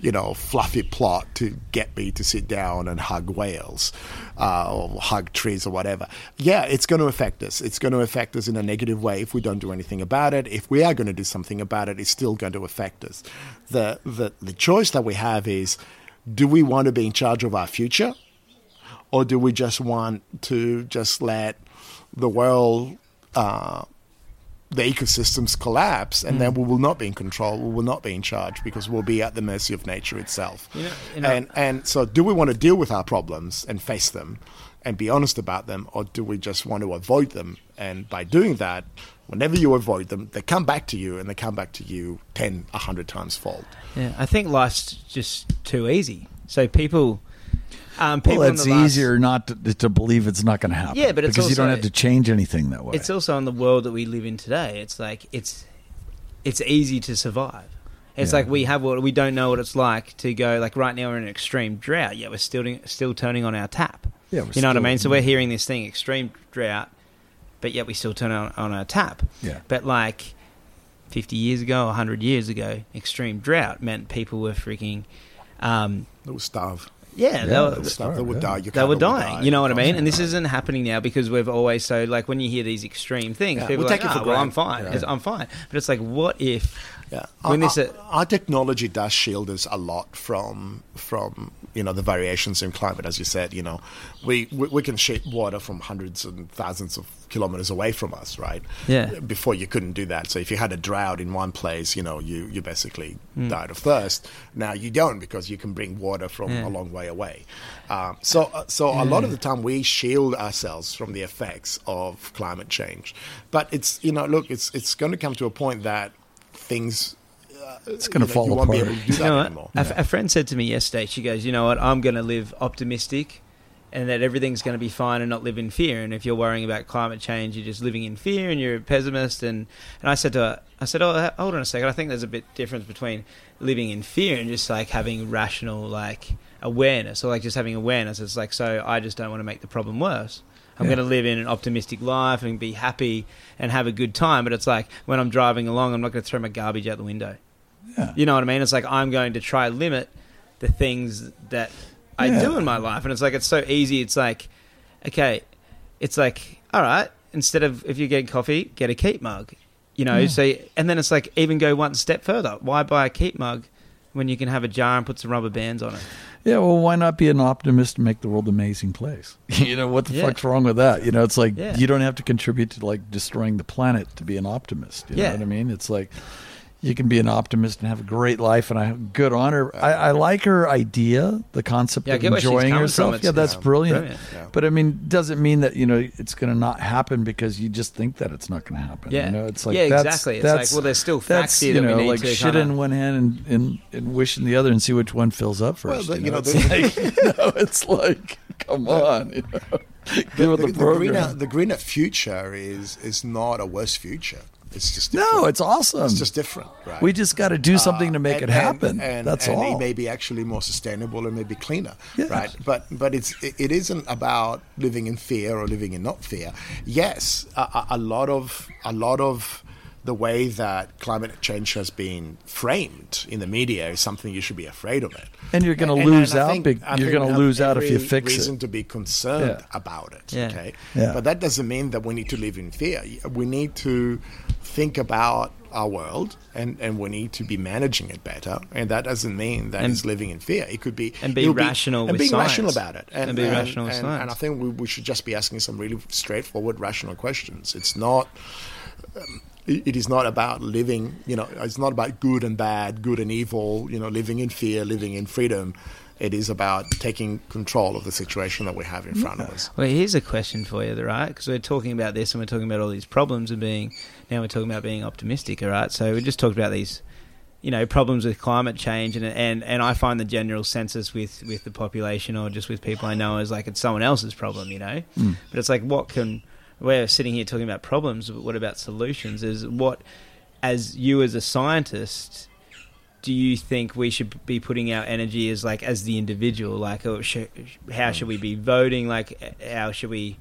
Speaker 2: you know, fluffy plot to get me to sit down and hug whales, uh, or hug trees or whatever? Yeah, it's going to affect us. It's going to affect us in a negative way if we don't do anything about it. If we are going to do something about it, it's still going to affect us. The the the choice that we have is. Do we want to be in charge of our future? or do we just want to just let the world uh, the ecosystems collapse, and then we will not be in control. We will not be in charge because we'll be at the mercy of nature itself.
Speaker 1: You know- you know-
Speaker 2: and and so, do we want to deal with our problems and face them, and be honest about them, or do we just want to avoid them? And by doing that, whenever you avoid them, they come back to you, and they come back to you 10, 100 times fold.
Speaker 1: Yeah, I think life's just too easy. So people, um, people
Speaker 3: well, it's
Speaker 1: the last-
Speaker 3: easier not to, to believe it's not going to happen.
Speaker 1: Yeah, but it's
Speaker 3: because you don't have to change anything that way.
Speaker 1: It's also in the world that we live in today. It's like it's it's easy to survive. It's
Speaker 3: Yeah.
Speaker 1: like we have what we don't know what it's like to go like right now we're in an extreme drought. Yet we're still still turning on our tap.
Speaker 3: Yeah,
Speaker 1: you know what I mean. So we're hearing this thing extreme drought, but yet we still turn on on our tap.
Speaker 3: Yeah.
Speaker 1: But like fifty years ago, hundred years ago, extreme drought meant people were freaking. Um,
Speaker 2: They will starve.
Speaker 1: yeah,
Speaker 3: Yeah,
Speaker 1: they
Speaker 3: they
Speaker 1: were-
Speaker 3: will
Speaker 2: Starve. They would
Speaker 3: yeah.
Speaker 2: die. Your
Speaker 1: they were dying.
Speaker 2: die.
Speaker 1: You know what I mean? And this isn't happening now because we've always so like when you hear these extreme things,
Speaker 2: Yeah,
Speaker 1: people
Speaker 2: we
Speaker 1: are like,
Speaker 2: take it for
Speaker 1: "Ah, well, I'm fine.
Speaker 2: Yeah.
Speaker 1: I'm fine. But it's like, what if
Speaker 2: Yeah, our,
Speaker 1: this
Speaker 2: our, our technology does shield us a lot from from you know the variations in climate, as you said. You know, we we, we can ship water from hundreds and thousands of kilometers away from us, right?
Speaker 1: Yeah.
Speaker 2: Before you couldn't do that. So if you had a drought in one place, you know, you you basically
Speaker 1: Hmm.
Speaker 2: died of thirst. Now you don't because you can bring water from
Speaker 1: Yeah.
Speaker 2: a long way away. Um, so uh, so a lot of the time we shield ourselves from the effects of climate change. But it's you know look, it's it's going to come to a point that things uh,
Speaker 3: it's going to
Speaker 2: you know,
Speaker 3: fall
Speaker 2: you won't be
Speaker 3: apart.
Speaker 2: able to
Speaker 1: you know what?
Speaker 2: anymore.
Speaker 1: A, f- a friend said to me yesterday, she goes, you know what? I'm going to live optimistic and that everything's going to be fine and not live in fear. And if you're worrying about climate change, you're just living in fear and you're a pessimist. And, and I said to her, I said, oh, uh, hold on a second. I think there's a bit difference between living in fear and just like having rational, like awareness or like just having awareness. It's like, so I just don't want to make the problem worse. I'm
Speaker 3: Yeah.
Speaker 1: going to live in an optimistic life and be happy and have a good time. But it's like when I'm driving along, I'm not going to throw my garbage out the window.
Speaker 3: Yeah.
Speaker 1: You know what I mean? It's like I'm going to try limit the things that I
Speaker 3: Yeah.
Speaker 1: do in my life, and it's like it's so easy. It's like, okay, it's like all right. Instead of if you get coffee, get a keep mug. You know,
Speaker 3: Yeah.
Speaker 1: so and then it's like even go one step further. Why buy a keep mug when you can have a jar and put some rubber bands on it?
Speaker 3: Yeah, well, why not be an optimist and make the world an amazing place? you know, what the
Speaker 1: Yeah.
Speaker 3: fuck's wrong with that? You know, it's like
Speaker 1: Yeah.
Speaker 3: you don't have to contribute to like destroying the planet to be an optimist. You
Speaker 1: Yeah.
Speaker 3: know what I mean? It's like you can be an optimist and have a great life and I good honor. I, I like her idea, the concept
Speaker 1: Yeah,
Speaker 3: of
Speaker 1: get where she's
Speaker 3: enjoying
Speaker 1: coming
Speaker 3: herself. yeah, that's
Speaker 2: yeah,
Speaker 3: brilliant.
Speaker 1: brilliant.
Speaker 2: Yeah.
Speaker 3: But I mean, doesn't mean that you know it's going to not happen because you just think that it's not going to happen.
Speaker 1: Yeah.
Speaker 3: you know, it's like
Speaker 1: Yeah,
Speaker 3: that's,
Speaker 1: exactly. It's
Speaker 3: that's-
Speaker 1: like, well, there's still facts
Speaker 3: that's,
Speaker 1: here
Speaker 3: you
Speaker 1: that we
Speaker 3: know,
Speaker 1: need
Speaker 3: like
Speaker 1: to
Speaker 3: shit
Speaker 1: kinda-
Speaker 3: in one hand and, and, and wish in the other and see which one fills up
Speaker 2: Well,
Speaker 3: first.
Speaker 2: the-
Speaker 3: you
Speaker 2: you
Speaker 3: know,
Speaker 2: know,
Speaker 3: it's like, you know, it's like, come on, you know, get
Speaker 2: the,
Speaker 3: the,
Speaker 2: the greener the greener future is is not a worse future. It's just different.
Speaker 3: no, it's awesome.
Speaker 2: it's just different, right?
Speaker 3: we just got to do something to
Speaker 2: Uh,
Speaker 3: make
Speaker 2: and-
Speaker 3: it happen.
Speaker 2: And, and,
Speaker 3: That's
Speaker 2: and
Speaker 3: all.
Speaker 2: it may be actually more sustainable and maybe cleaner, right? But but it's it, it isn't about living in fear or living in not fear. Yes, a- a lot of a lot of the way that climate change has been framed in the media is something you should be afraid of it.
Speaker 3: And you're gonna
Speaker 2: And-
Speaker 3: lose
Speaker 2: and
Speaker 3: out
Speaker 2: think-
Speaker 3: big- you're
Speaker 2: we have
Speaker 3: lose out if you fix it.
Speaker 2: reason to be concerned
Speaker 3: Yeah.
Speaker 2: about it.
Speaker 1: Yeah.
Speaker 2: Okay,
Speaker 3: Yeah.
Speaker 2: but that doesn't mean that we need to live in fear. We need to think about our world and, and we need to be managing it better. And that doesn't mean that
Speaker 1: And-
Speaker 2: it's living in fear. It could be
Speaker 1: And be rational
Speaker 2: and
Speaker 1: with
Speaker 2: being rational about it.
Speaker 1: And be rational with
Speaker 2: and, and I think we, we should just be asking some really straightforward, rational questions. It's not. Um, it it is not about living, you know, it's not about good and bad, good and evil, you know, living in fear, living in freedom. It is about taking control of the situation that we have in front of us.
Speaker 1: Well, here's a question for you, right? Because we're talking about this and we're talking about all these problems and being now we're talking about being optimistic, all right? So we just talked about these, you know, problems with climate change and and and I find the general census with with the population or just with people I know is like it's someone else's problem, you know.
Speaker 3: Mm.
Speaker 1: But it's like what can we're sitting here talking about problems, but what about solutions? Is what as you as a scientist do you think we should be putting our energy as like as the individual like oh, or sh- how should we be voting like how should we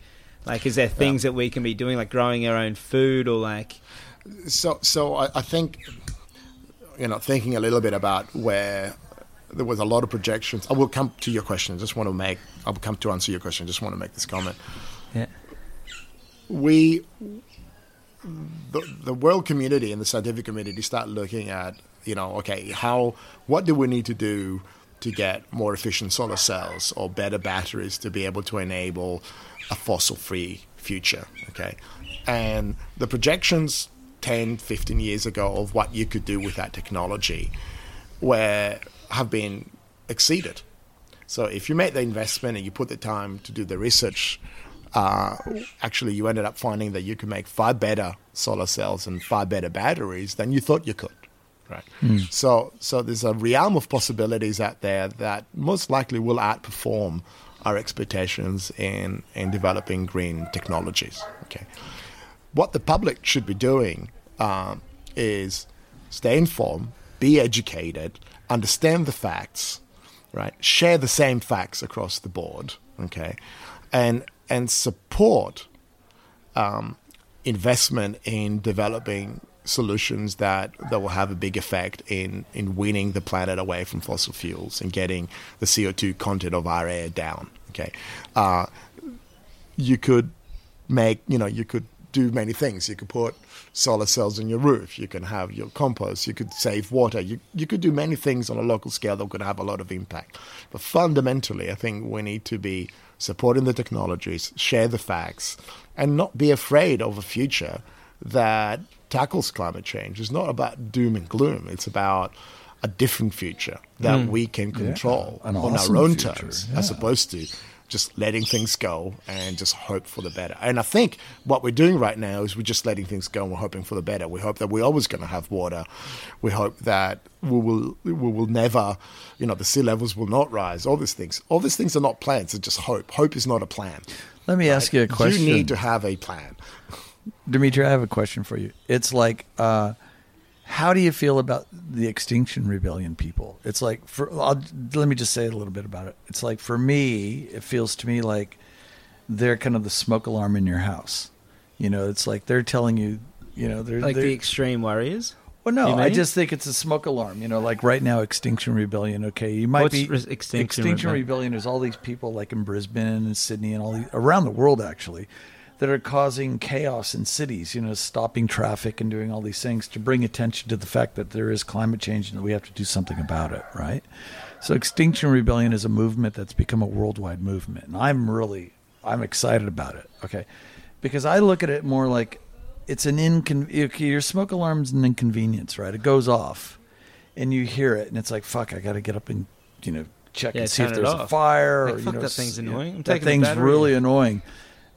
Speaker 1: like is there things that we can be doing like growing our own food or like
Speaker 2: So, so I, I think, you know, thinking a little bit about where there was a lot of projections. I will come to your question. I just want to make. I will come to answer your question. I just want to make this comment.
Speaker 1: yeah
Speaker 2: we the, the world community and the scientific community start looking at you know okay how what do we need to do to get more efficient solar cells or better batteries to be able to enable a fossil free future okay and the projections 10, 15 years ago of what you could do with that technology where have been exceeded. So if you make the investment and you put the time to do the research, uh, actually you ended up finding that you can make far better solar cells and far better batteries than you thought you could. Right. Mm. So so there's a realm of possibilities out there that most likely will outperform our expectations in in developing green technologies. Okay. What the public should be doing um, is stay informed, be educated, understand the facts, right? Share the same facts across the board, okay, and and support um, investment in developing solutions that, that will have a big effect in, in weaning the planet away from fossil fuels and getting the CO2 content of our air down. Okay, uh, you could make you know you could do many things. You could put solar cells on your roof. You can have your compost. You could save water. You you could do many things on a local scale that could have a lot of impact. But fundamentally, I think we need to be supporting the technologies, share the facts, and not be afraid of a future that tackles climate change. It's not about doom and gloom. It's about a different future that mm. we can control yeah, on awesome our own future. terms, yeah. as opposed to just letting things go and just hope for the better. And I think what we're doing right now is we're just letting things go and we're hoping for the better. We hope that we're always going to have water. We hope that we will we will never, you know, the sea levels will not rise. All these things, all these things are not plans. It's just hope. Hope is not a plan.
Speaker 3: Let me right? ask you a question.
Speaker 2: You need to have a plan.
Speaker 3: Dimitri, I have a question for you. It's like. Uh, how do you feel about the Extinction Rebellion people? It's like, for I'll, let me just say a little bit about it. It's like for me, it feels to me like they're kind of the smoke alarm in your house. You know, it's like they're telling you, you know, they're
Speaker 1: like
Speaker 3: they're,
Speaker 1: the extreme warriors.
Speaker 3: Well, no, I just think it's a smoke alarm. You know, like right now, Extinction Rebellion. Okay, you might
Speaker 1: What's
Speaker 3: be
Speaker 1: Extinction,
Speaker 3: Extinction
Speaker 1: Rebellion?
Speaker 3: Rebellion. There's all these people like in Brisbane and Sydney and all these around the world actually that are causing chaos in cities, you know, stopping traffic and doing all these things to bring attention to the fact that there is climate change and that we have to do something about it, right? So Extinction Rebellion is a movement that's become a worldwide movement. And I'm really I'm excited about it, okay? Because I look at it more like it's an incon your smoke alarm's an inconvenience, right? It goes off and you hear it and it's like fuck, I got to get up and, you know, check
Speaker 1: yeah,
Speaker 3: and see if there's a fire
Speaker 1: like,
Speaker 3: or
Speaker 1: fuck,
Speaker 3: you know,
Speaker 1: that thing's annoying. I'm
Speaker 3: that thing's really annoying.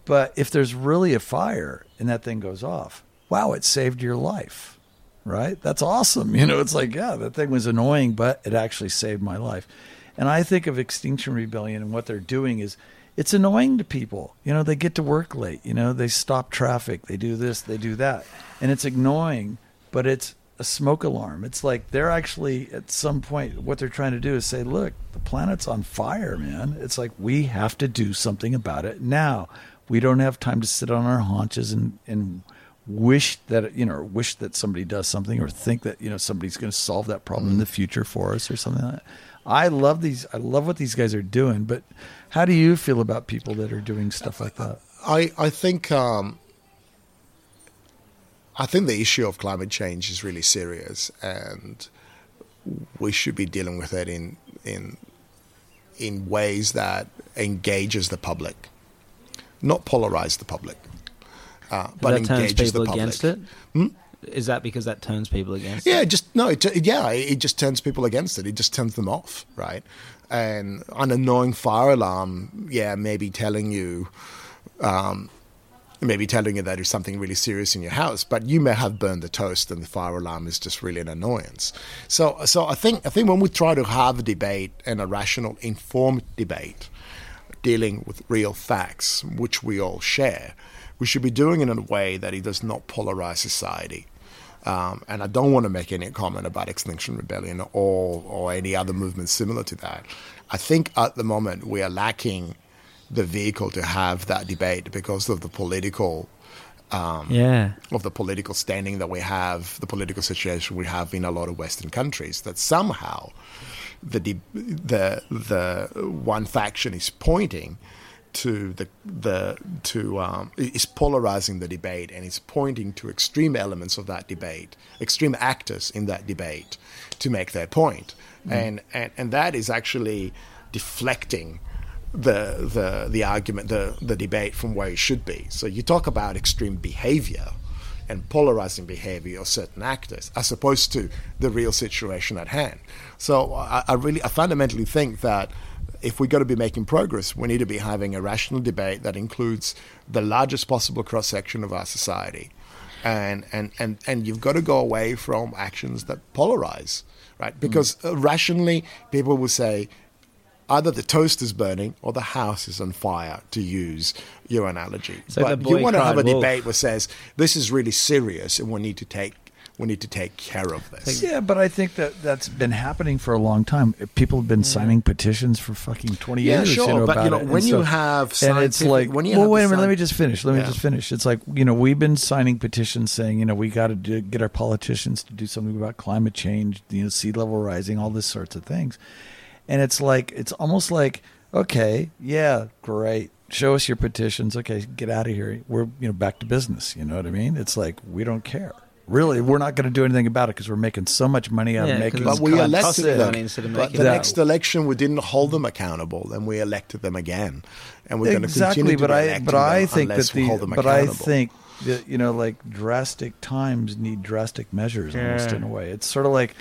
Speaker 3: But if there's really a fire and that thing goes off, wow, it saved your life, right? That's awesome. You know, it's like, yeah, that thing was annoying, but it actually saved my life. And I think of Extinction Rebellion and what they're doing is it's annoying to people. You know, they get to work late, you know, they stop traffic, they do this, they do that. And it's annoying, but it's a smoke alarm. It's like they're actually at some point what they're trying to do is say, look, the planet's on fire, man. It's like we have to do something about it now. We don't have time to sit on our haunches and, and wish that you know, wish that somebody does something or think that you know somebody's going to solve that problem in the future for us or something like that. I love these. I love what these guys are doing. But how do you feel about people that are doing stuff like that?
Speaker 2: I I think um, I think the issue of climate change is really serious, and we should be dealing with it in in in ways that engages the public not polarize the public, uh, but engages the public.
Speaker 1: against it.
Speaker 2: Hmm?
Speaker 1: Is that because that turns people against
Speaker 2: Yeah,
Speaker 1: it?
Speaker 2: just no. It, yeah, it just turns people against it. It just turns them off, right? And an annoying fire alarm, yeah, maybe telling you, um, maybe telling you that there's something really serious in your house, but you may have burned the toast, and the fire alarm is just really an annoyance. So, so I think I think when we try to have a debate and a rational, informed debate, dealing with real facts, which we all share, we should be doing it in a way that it does not polarize society. Um, and I don't want to make any comment about Extinction Rebellion or, or any other movement similar to that. I think at the moment we are lacking the vehicle to have that debate because of the political um,
Speaker 1: yeah.
Speaker 2: of the political standing that we have, the political situation we have in a lot of Western countries, that somehow the the the one faction is pointing to the the to um, is polarizing the debate and is pointing to extreme elements of that debate, extreme actors in that debate, to make their point, mm. and, and and that is actually deflecting the the the argument the the debate from where it should be. So you talk about extreme behavior and polarizing behavior of certain actors, as opposed to the real situation at hand. So I, I really, I fundamentally think that if we're going to be making progress, we need to be having a rational debate that includes the largest possible cross section of our society. And, and, and, and you've got to go away from actions that polarize, right? Because uh, rationally, people will say either the toast is burning or the house is on fire, to use your analogy.
Speaker 1: So
Speaker 2: but you want to have a
Speaker 1: wolf.
Speaker 2: debate that says this is really serious and we need to take we need to take care of this.
Speaker 3: Yeah, but I think that that's been happening for a long time. People have been signing petitions for fucking twenty
Speaker 2: Yeah,
Speaker 3: years.
Speaker 2: sure,
Speaker 3: you know,
Speaker 2: but, you know, when you
Speaker 3: stuff.
Speaker 2: have
Speaker 3: and it's like,
Speaker 2: when you
Speaker 3: well, wait a minute. Let me just finish. Let me just finish. It's like you know, we've been signing petitions saying, you know, we got to get our politicians to do something about climate change, you know, sea level rising, all this sorts of things. And it's like, it's almost like, okay, yeah, great. Show us your petitions. Okay, get out of here. We're you know back to business. You know what I mean? It's like we don't care. Really, we're not going to do anything about it because we're making so much money out
Speaker 1: Yeah,
Speaker 3: of
Speaker 1: 'cause
Speaker 3: making.
Speaker 2: But we elected them.
Speaker 1: money instead of
Speaker 2: But the
Speaker 3: that.
Speaker 2: next election, we didn't hold them accountable, and we elected them again, and we're going to
Speaker 3: exactly,
Speaker 2: continue to
Speaker 3: but
Speaker 2: be
Speaker 3: I but I
Speaker 2: them
Speaker 3: think that
Speaker 2: unless we hold
Speaker 3: the
Speaker 2: them
Speaker 3: but I think that you know like drastic times need drastic measures almost in a way. It's sort of like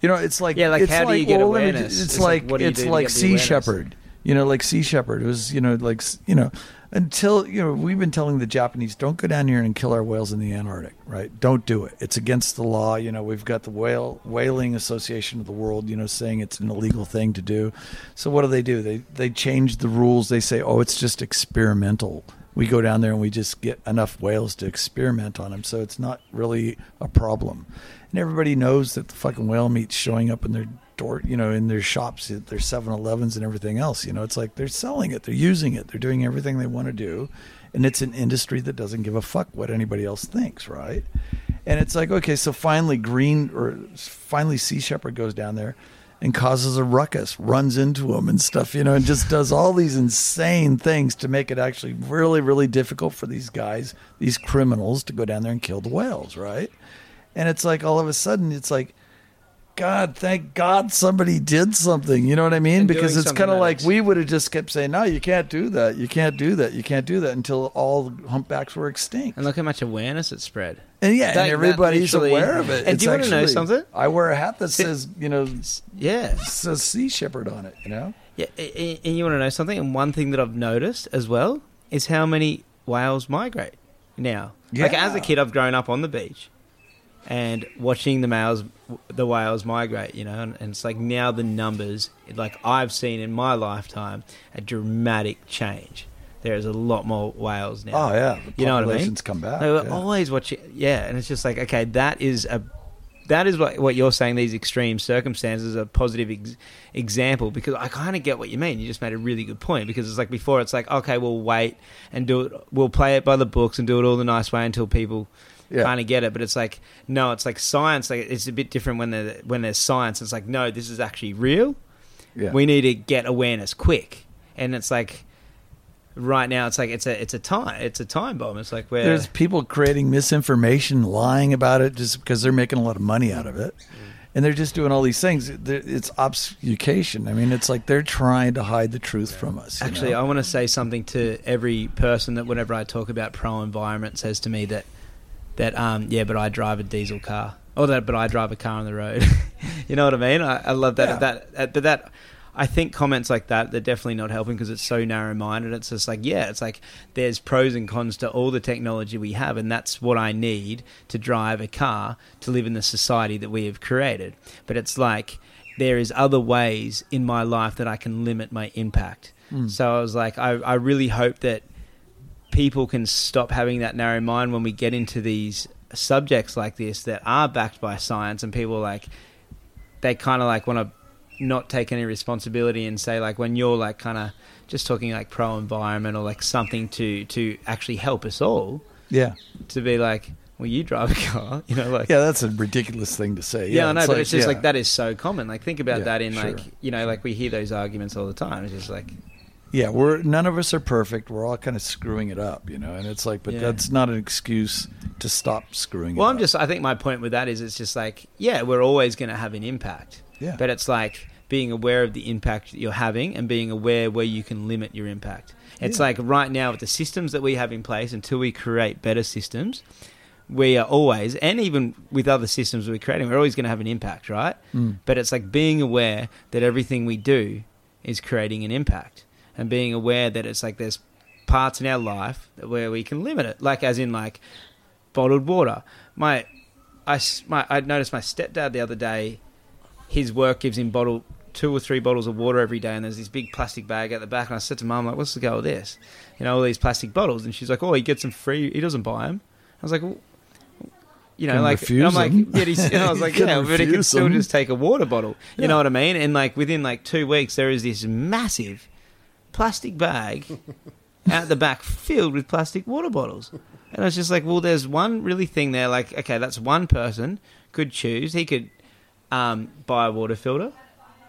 Speaker 3: you know it's like
Speaker 1: Yeah, like,
Speaker 3: it's
Speaker 1: how do you get
Speaker 3: well,
Speaker 1: awareness?
Speaker 3: ju- It's,
Speaker 1: It's like,
Speaker 3: like,
Speaker 1: what do you
Speaker 3: it's like Sea? Shepherd. You know, like Sea Shepherd. It was you know like you know until you know we've been telling the Japanese don't go down here and kill our whales in the Antarctic. Right? Don't do it. It's against the law. You know we've got the whale whaling association of the world. You know saying it's an illegal thing to do. So what do they do? They they change the rules. They say oh it's just experimental. We go down there and we just get enough whales to experiment on them. So it's not really a problem. And everybody knows that the fucking whale meat's showing up in their door, you know, in their shops, their 7-Elevens and everything else. You know, it's like they're selling it, they're using it, they're doing everything they want to do. And it's an industry that doesn't give a fuck what anybody else thinks, right? And it's like, okay, so finally Green or finally Sea Shepherd goes down there and causes a ruckus, runs into them and stuff, you know, and just does all these insane things to make it actually really, really difficult for these guys, these criminals, to go down there and kill the whales, right? And it's like all of a sudden, it's like, God, thank God somebody did something. You know what I mean?
Speaker 1: And
Speaker 3: Because it's kind of like
Speaker 1: ex-
Speaker 3: we would have just kept saying, no, you can't do that. You can't do that. You can't do that until all the humpbacks were extinct.
Speaker 1: And look how much awareness it spread.
Speaker 3: And yeah,
Speaker 1: That-
Speaker 3: and everybody's
Speaker 1: literally-
Speaker 3: aware of it.
Speaker 1: And
Speaker 3: It's
Speaker 1: do you wanna know something?
Speaker 3: I wear a hat that says, you know,
Speaker 1: Yeah.
Speaker 3: says Sea Shepherd on it. You know,
Speaker 1: Yeah, a- a- and you want to know something? And one thing that I've noticed as well is how many whales migrate now. Like as a kid, I've grown up on the beach and watching the males, the whales migrate. You know, and, and it's like now the numbers, like I've seen in my lifetime, a dramatic change. There is a lot more whales now.
Speaker 3: oh yeah, the
Speaker 1: You know what I mean?
Speaker 3: populations come back.
Speaker 1: They were
Speaker 3: yeah.
Speaker 1: always watching, yeah, and it's just like, okay, that is a, that is what what you're saying. These extreme circumstances are a positive ex- example because I kind of get what you mean. You just made a really good point because it's like before, it's like, okay, we'll wait and do it. We'll play it by the books and do it all the nice way until people
Speaker 3: Yeah.
Speaker 1: kind of get it. But it's like, no, it's like science. Like it's a bit different when there when there's science. It's like, no, this is actually real.
Speaker 3: yeah.
Speaker 1: We need to get awareness quick, and it's like. Right now, it's like it's a it's a time it's a time bomb. It's like where
Speaker 3: There's people creating misinformation, lying about it just because they're making a lot of money out of it. Mm. And they're just doing all these things. It's obfuscation. I mean, it's like they're trying to hide the truth from us.
Speaker 1: Actually,
Speaker 3: know?
Speaker 1: I want to say something to every person that whenever I talk about pro environment says to me that that um yeah, but I drive a diesel car. Or that, but I drive a car on the road. you know what I mean? I, I love that.
Speaker 3: Yeah.
Speaker 1: That, but that. I think comments like that they're definitely not helping because it's so narrow minded. It's just like yeah, it's like there's pros and cons to all the technology we have, and that's what I need to drive a car to live in the society that we have created. But it's like there is other ways in my life that I can limit my impact.
Speaker 3: Mm.
Speaker 1: So I was like, I, I really hope that people can stop having that narrow mind when we get into these subjects like this that are backed by science and people like they kind of like want to not take any responsibility and say like when you're like kind of just talking like pro environment or like something to to actually help us all
Speaker 3: yeah.
Speaker 1: to be like well you drive a car you know like
Speaker 3: Yeah, that's a ridiculous thing to say.
Speaker 1: yeah, I know, but it's just
Speaker 3: yeah.
Speaker 1: like that is so common. Like, think about
Speaker 3: Yeah,
Speaker 1: that in
Speaker 3: sure.
Speaker 1: like, you know, like we hear those arguments all the time. It's just like,
Speaker 3: Yeah, we're none of us are perfect. We're all kind of screwing it up, you know. And it's like, but
Speaker 1: Yeah.
Speaker 3: that's not an excuse to stop screwing it up.
Speaker 1: well, I'm
Speaker 3: up.
Speaker 1: just, I think my point with that is it's just like, yeah, we're always going to have an impact.
Speaker 3: Yeah.
Speaker 1: But it's like being aware of the impact that you're having and being aware where you can limit your impact. It's
Speaker 3: Yeah.
Speaker 1: like right now with the systems that we have in place, until we create better systems, we are always, and even with other systems we're creating, we're always going to have an impact, right?
Speaker 3: Mm.
Speaker 1: But it's like being aware that everything we do is creating an impact, and being aware that it's like there's parts in our life where we can limit it, like as in like bottled water. My, I, my, I noticed my stepdad the other day. His work gives him bottle two or three bottles of water every day, and there's this big plastic bag at the back. And I said to mum, like, "What's the go with this? You know, all these plastic bottles." And she's like, "Oh, he gets them free. He doesn't buy them." I was like, well, "You know, like," and I'm like, yeah, he's, and I was like, "Yeah, but he can still
Speaker 3: them.
Speaker 1: just take a water bottle." You
Speaker 3: Yeah.
Speaker 1: know what I mean? And like within like two weeks, there is this massive plastic bag out the back filled with plastic water bottles. And I was just like, well, there's one really thing there. Like, okay, that's one person could choose. He could um, buy a water filter.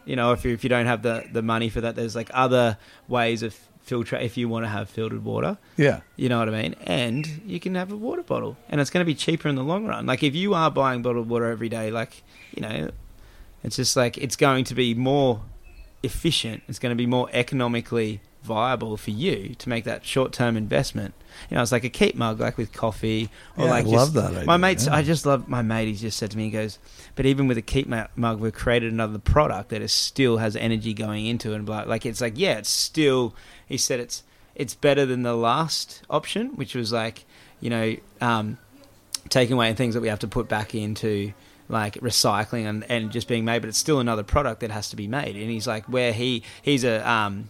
Speaker 1: You know, if you, if you don't have the, the money for that, there's like other ways of filter if you want to have filtered water.
Speaker 3: Yeah.
Speaker 1: You know what I mean? And you can have a water bottle, and it's going to be cheaper in the long run. Like if you are buying bottled water every day, like you know, it's just like it's going to be more efficient. It's going to be more economically viable for you to make that short term investment. You know, it's like a keep mug, like with coffee, or
Speaker 3: Yeah, I
Speaker 1: like
Speaker 3: love
Speaker 1: just-
Speaker 3: that idea,
Speaker 1: My mates,
Speaker 3: yeah.
Speaker 1: I just love my mate. He just said to me, he goes, but even with a keep mug, we've created another product that is still has energy going into it, and blah. Like it's like, yeah, it's still. He said it's it's better than the last option, which was like, you know, um, taking away things that we have to put back into like recycling and, and just being made, but it's still another product that has to be made. And he's like, where he he's a um,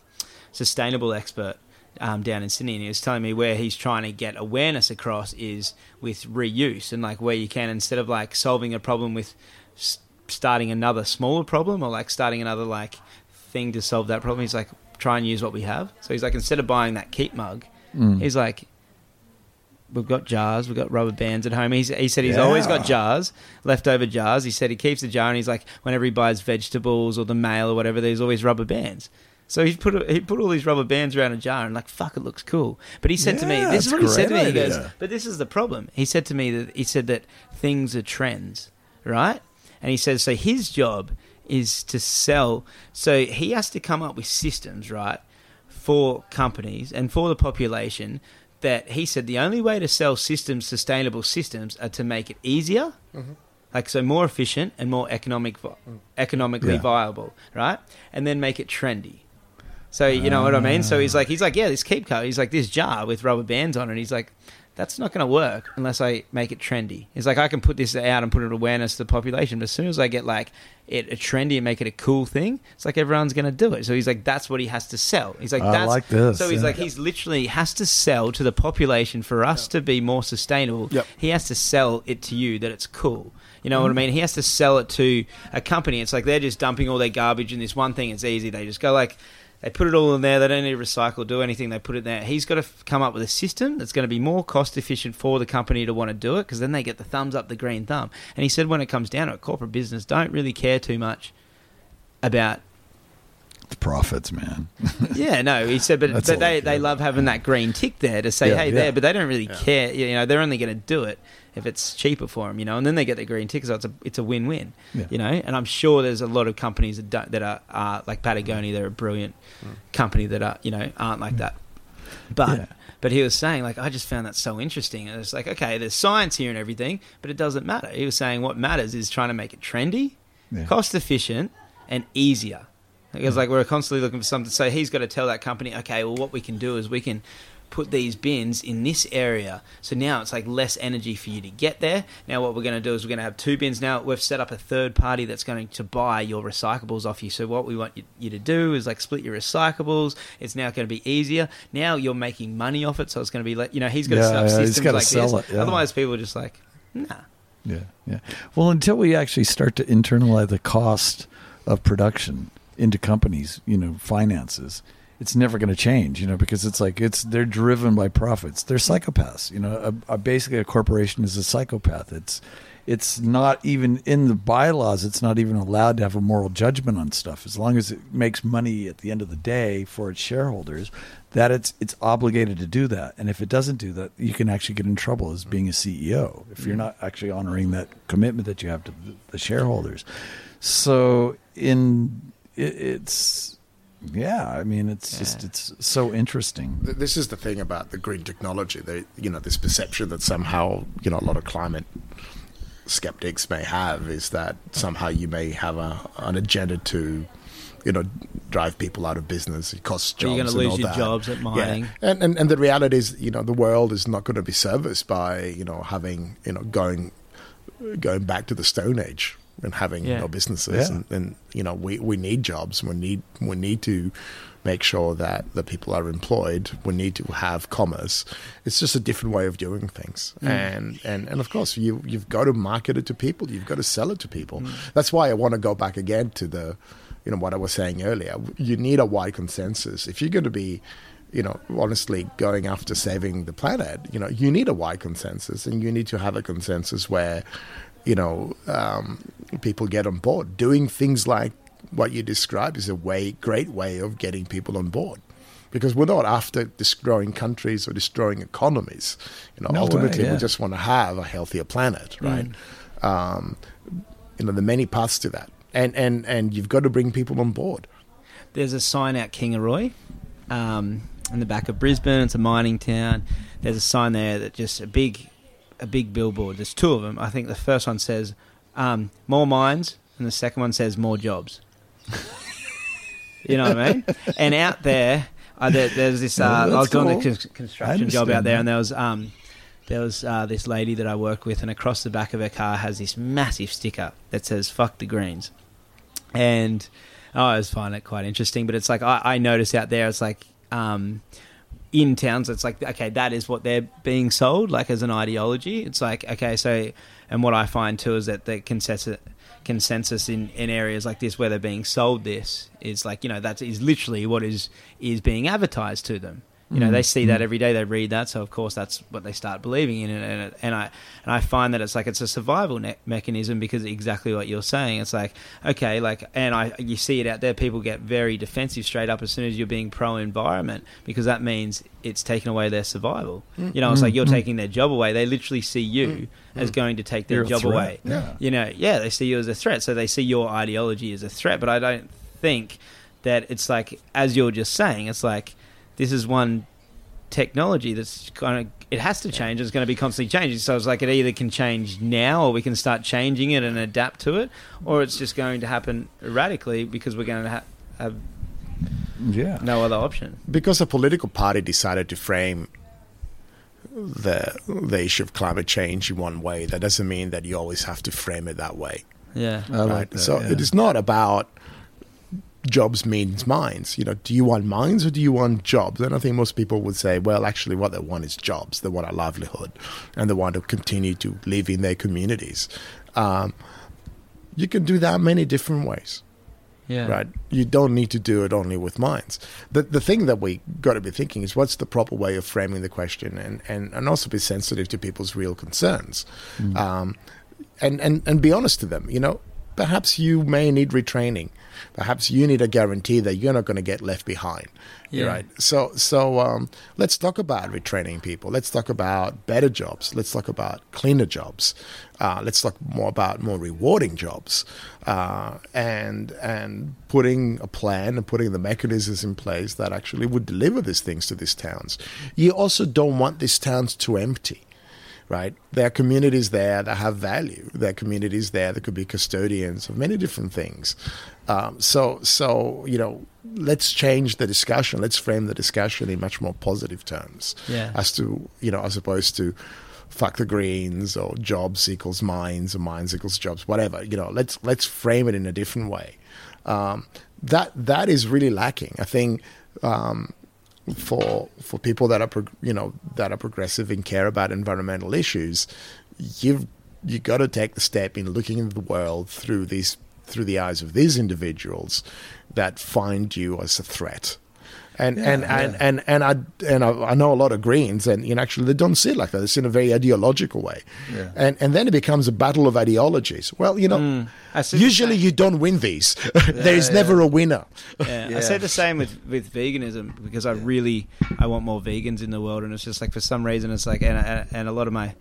Speaker 1: sustainable expert um, down in Sydney, and he was telling me where he's trying to get awareness across is with reuse and like where you can instead of like solving a problem with s- starting another smaller problem or like starting another like thing to solve that problem. He's like, try and use what we have. So he's like, instead of buying that keep mug,
Speaker 3: Mm.
Speaker 1: he's like, we've got jars, we've got rubber bands at home. He's, he said he's always
Speaker 3: Yeah.
Speaker 1: got jars, leftover jars. He said he keeps the jar, and he's like, whenever he buys vegetables or the mail or whatever, there's always rubber bands. So he put he put all these rubber bands around a jar and like fuck it looks cool. But he said to me, this is what he said to me. He goes,
Speaker 3: idea.
Speaker 1: but this is the problem. He said to me that he said that things are trends, right? And he says so. His job is to sell. So he has to come up with systems, right, for companies and for the population. That he said the only way to sell systems, sustainable systems, are to make it easier, mm-hmm. like so more efficient and more economic, mm. economically
Speaker 3: Yeah.
Speaker 1: viable, right? And then make it trendy. So you know what I mean. So he's ah. like, he's like, yeah, this keep cup. He's like this jar with rubber bands on it. He's like, that's not going to work unless I make it trendy. It's like, I can put this out and put it awareness to the population, but as soon as I get like it a trendy and make it a cool thing, it's like everyone's going to do it. So he's like, that's what he has to sell. He's like,
Speaker 3: I
Speaker 1: that's
Speaker 3: like this,
Speaker 1: So he's
Speaker 3: yeah.
Speaker 1: like, he's literally has to sell to the population for us to be more sustainable.
Speaker 2: Yep.
Speaker 1: He has to sell it to you that it's cool. You know what I mm-hmm. mean? He has to sell it to a company. It's like they're just dumping all their garbage in this one thing. It's easy. They just go like, they put it all in there. They don't need to recycle, do anything. They put it there. He's got to f- come up with a system that's going to be more cost efficient for the company to want to do it because then they get the thumbs up, the green thumb. And he said when it comes down to it, corporate business don't really care too much about
Speaker 3: It's profits, man.
Speaker 1: yeah, no, he said, but, but
Speaker 3: all
Speaker 1: they, they love having that green tick there to say,
Speaker 3: Yeah,
Speaker 1: hey,
Speaker 3: yeah.
Speaker 1: there, but they don't really care. You know, they're only going to do it if it's cheaper for them, you know, and then they get the green tick, so it's a, it's a win win,
Speaker 3: Yeah.
Speaker 1: you know, and I'm sure there's a lot of companies that, don't, that are, are like Patagonia, they're a brilliant company that are, you know, aren't like that. But,
Speaker 3: Mm. Yeah.
Speaker 1: but he was saying, like, I just found that so interesting. And it's like, okay, there's science here and everything, but it doesn't matter. He was saying what matters is trying to make it trendy,
Speaker 3: Yeah.
Speaker 1: cost efficient, and easier. Because like we're constantly looking for something. So he's got to tell that company, okay, well, what we can do is we can put these bins in this area. So now it's like less energy for you to get there. Now what we're going to do is we're going to have two bins. Now we've set up a third party that's going to buy your recyclables off you. So what we want you, you to do is like split your recyclables. It's now going to be easier. Now you're making money off it. So it's going to be like you know he's got to
Speaker 3: Yeah,
Speaker 1: set up
Speaker 3: yeah,
Speaker 1: systems like
Speaker 3: sell
Speaker 1: this.
Speaker 3: it, yeah.
Speaker 1: Otherwise people are just like nah.
Speaker 3: Yeah, yeah. Well, until we actually start to internalize the cost of production into companies, you know, finances, it's never going to change, you know, because it's like it's they're driven by profits. They're psychopaths, you know. A, a, basically, a corporation is a psychopath. It's it's not even in the bylaws. It's not even allowed to have a moral judgment on stuff as long as it makes money at the end of the day for its shareholders. That it's it's obligated to do that, and if it doesn't do that, you can actually get in trouble as being a CEO if you're not actually honoring that commitment that you have to the- shareholders. So in it, it's Yeah, I mean, it's just it's so interesting.
Speaker 2: This is the thing about the green technology. The, you know, this perception that somehow, you know, a lot of climate skeptics may have is that somehow you may have a, an agenda to, you know, drive people out of business. It costs
Speaker 1: Or
Speaker 2: jobs.
Speaker 1: you're gonna
Speaker 2: and
Speaker 1: lose
Speaker 2: all
Speaker 1: your
Speaker 2: that.
Speaker 1: jobs at mining.
Speaker 2: Yeah. And, and and the reality is, you know, the world is not going to be serviced by you know having you know going going back to the Stone Age and having
Speaker 1: Yeah.
Speaker 2: you know businesses
Speaker 3: Yeah.
Speaker 2: and, and you know we, we need jobs. We need we need to make sure that the people are employed. We need to have commerce. It's just a different way of doing things. Mm. And, and and of course you you've got to market it to people. You've got to sell it to people. Mm. That's why I want to go back again to the you know what I was saying earlier. You need a wide consensus if you're going to be you know, honestly going after saving the planet, you know, you need a wide consensus and you need to have a consensus where, you know, um, people get on board. Doing things like what you describe is a way, great way of getting people on board. Because we're not after destroying countries or destroying economies. You know,
Speaker 3: No way,
Speaker 2: ultimately,
Speaker 3: yeah.
Speaker 2: we just want to have a healthier planet, right? Um, you know, there are many paths to that, and and and you've got to bring people on board.
Speaker 1: There's a sign out Kingaroy, um, in the back of Brisbane. It's a mining town. There's a sign there that just a big, a big billboard. There's two of them. I think the first one says um, "More mines," and the second one says "More jobs." you know what I mean? And out there, uh, there there's this. Uh, I was doing a
Speaker 3: cool.
Speaker 1: construction job out there, and there was. Um, there was uh, this lady that I work with, and across the back of her car has this massive sticker that says "Fuck the Greens," and I always find it quite interesting. But it's like I, I notice out there, it's like um, in towns, it's like okay, that is what they're being sold, like as an ideology. It's like okay, so and what I find too is that the consensus consensus in, in areas like this where they're being sold this is like you know that is literally what is is being advertised to them. You know, they mm. see that mm. every day. They read that, so of course that's what they start believing in. And, and, and I and I find that it's like it's a survival ne- mechanism because exactly what you're saying. It's like okay, like and I you see it out there. People get very defensive straight up as soon as you're being pro environment because that means it's taken away their survival. Mm. You know, it's like you're taking their job away. They literally see you as going to take their
Speaker 3: You're
Speaker 1: job away.
Speaker 3: Yeah.
Speaker 1: You know, yeah, they see you as a threat, so they see your ideology as a threat. But I don't think that it's like as you're just saying. It's like this is one technology that's kind of it has to change. It's going to be constantly changing. So it's like it either can change now, or we can start changing it and adapt to it, or it's just going to happen radically because we're going to ha- have
Speaker 3: Yeah.
Speaker 1: no other option.
Speaker 2: because a political party decided to frame the the issue of climate change in one way, that doesn't mean that you always have to frame it that way.
Speaker 1: Yeah,
Speaker 3: I like
Speaker 2: right?
Speaker 3: that,
Speaker 2: so
Speaker 3: yeah.
Speaker 2: it is not about jobs means mines. You know, do you want mines or do you want jobs? And I think most people would say, well, actually, what they want is jobs. They want a livelihood, and they want to continue to live in their communities. Um, you can do that many different ways
Speaker 1: yeah,
Speaker 2: right? You don't need to do it only with mines. The the thing that we got to be thinking is what's the proper way of framing the question, and and, and also be sensitive to people's real concerns, um, and and and be honest to them. You know, perhaps you may need retraining. Perhaps you need a guarantee that you're not going to get left behind.
Speaker 1: Yeah.
Speaker 2: Right. So so um, let's talk about retraining people. Let's talk about better jobs. Let's talk about cleaner jobs. Uh, let's talk more about more rewarding jobs, uh, and and putting a plan and putting the mechanisms in place that actually would deliver these things to these towns. You also don't want these towns to empty right? There are communities there that have value. There are communities there that could be custodians of many different things. Um, so, so you know, let's change the discussion. Let's frame the discussion in much more positive terms,
Speaker 1: Yeah.
Speaker 2: as to you know, as opposed to fuck the greens or jobs equals mines or mines equals jobs, whatever. You know, let's let's frame it in a different way. Um, that that is really lacking. I think. Um, for for people that are you know that are progressive and care about environmental issues, you've you got to take the step in looking at the world through these through the eyes of these individuals that find you as a threat. And and,
Speaker 3: Yeah,
Speaker 2: and,
Speaker 3: yeah.
Speaker 2: and and I and I, I know a lot of Greens, and you know, actually they don't see it like that. It's in a very ideological way,
Speaker 3: Yeah.
Speaker 2: and and then it becomes a battle of ideologies. Well, you know,
Speaker 1: Mm. I see what you're
Speaker 2: usually you don't win these. there is
Speaker 3: yeah.
Speaker 2: never a winner.
Speaker 1: Yeah,
Speaker 3: Yeah.
Speaker 1: I say the same with, with veganism because I really I want more vegans in the world, and it's just like for some reason it's like and and, and a lot of my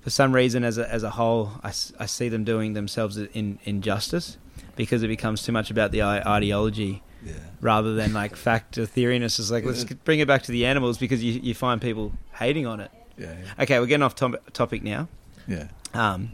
Speaker 1: for some reason as a as a whole I, I see them doing themselves in injustice because it becomes too much about the ideology
Speaker 3: Yeah.
Speaker 1: rather than like fact or theory. And it's just like let's bring it back to the animals because you you find people hating on it.
Speaker 3: Yeah.
Speaker 1: Okay, we're getting off top- topic now.
Speaker 3: Yeah.
Speaker 1: Um,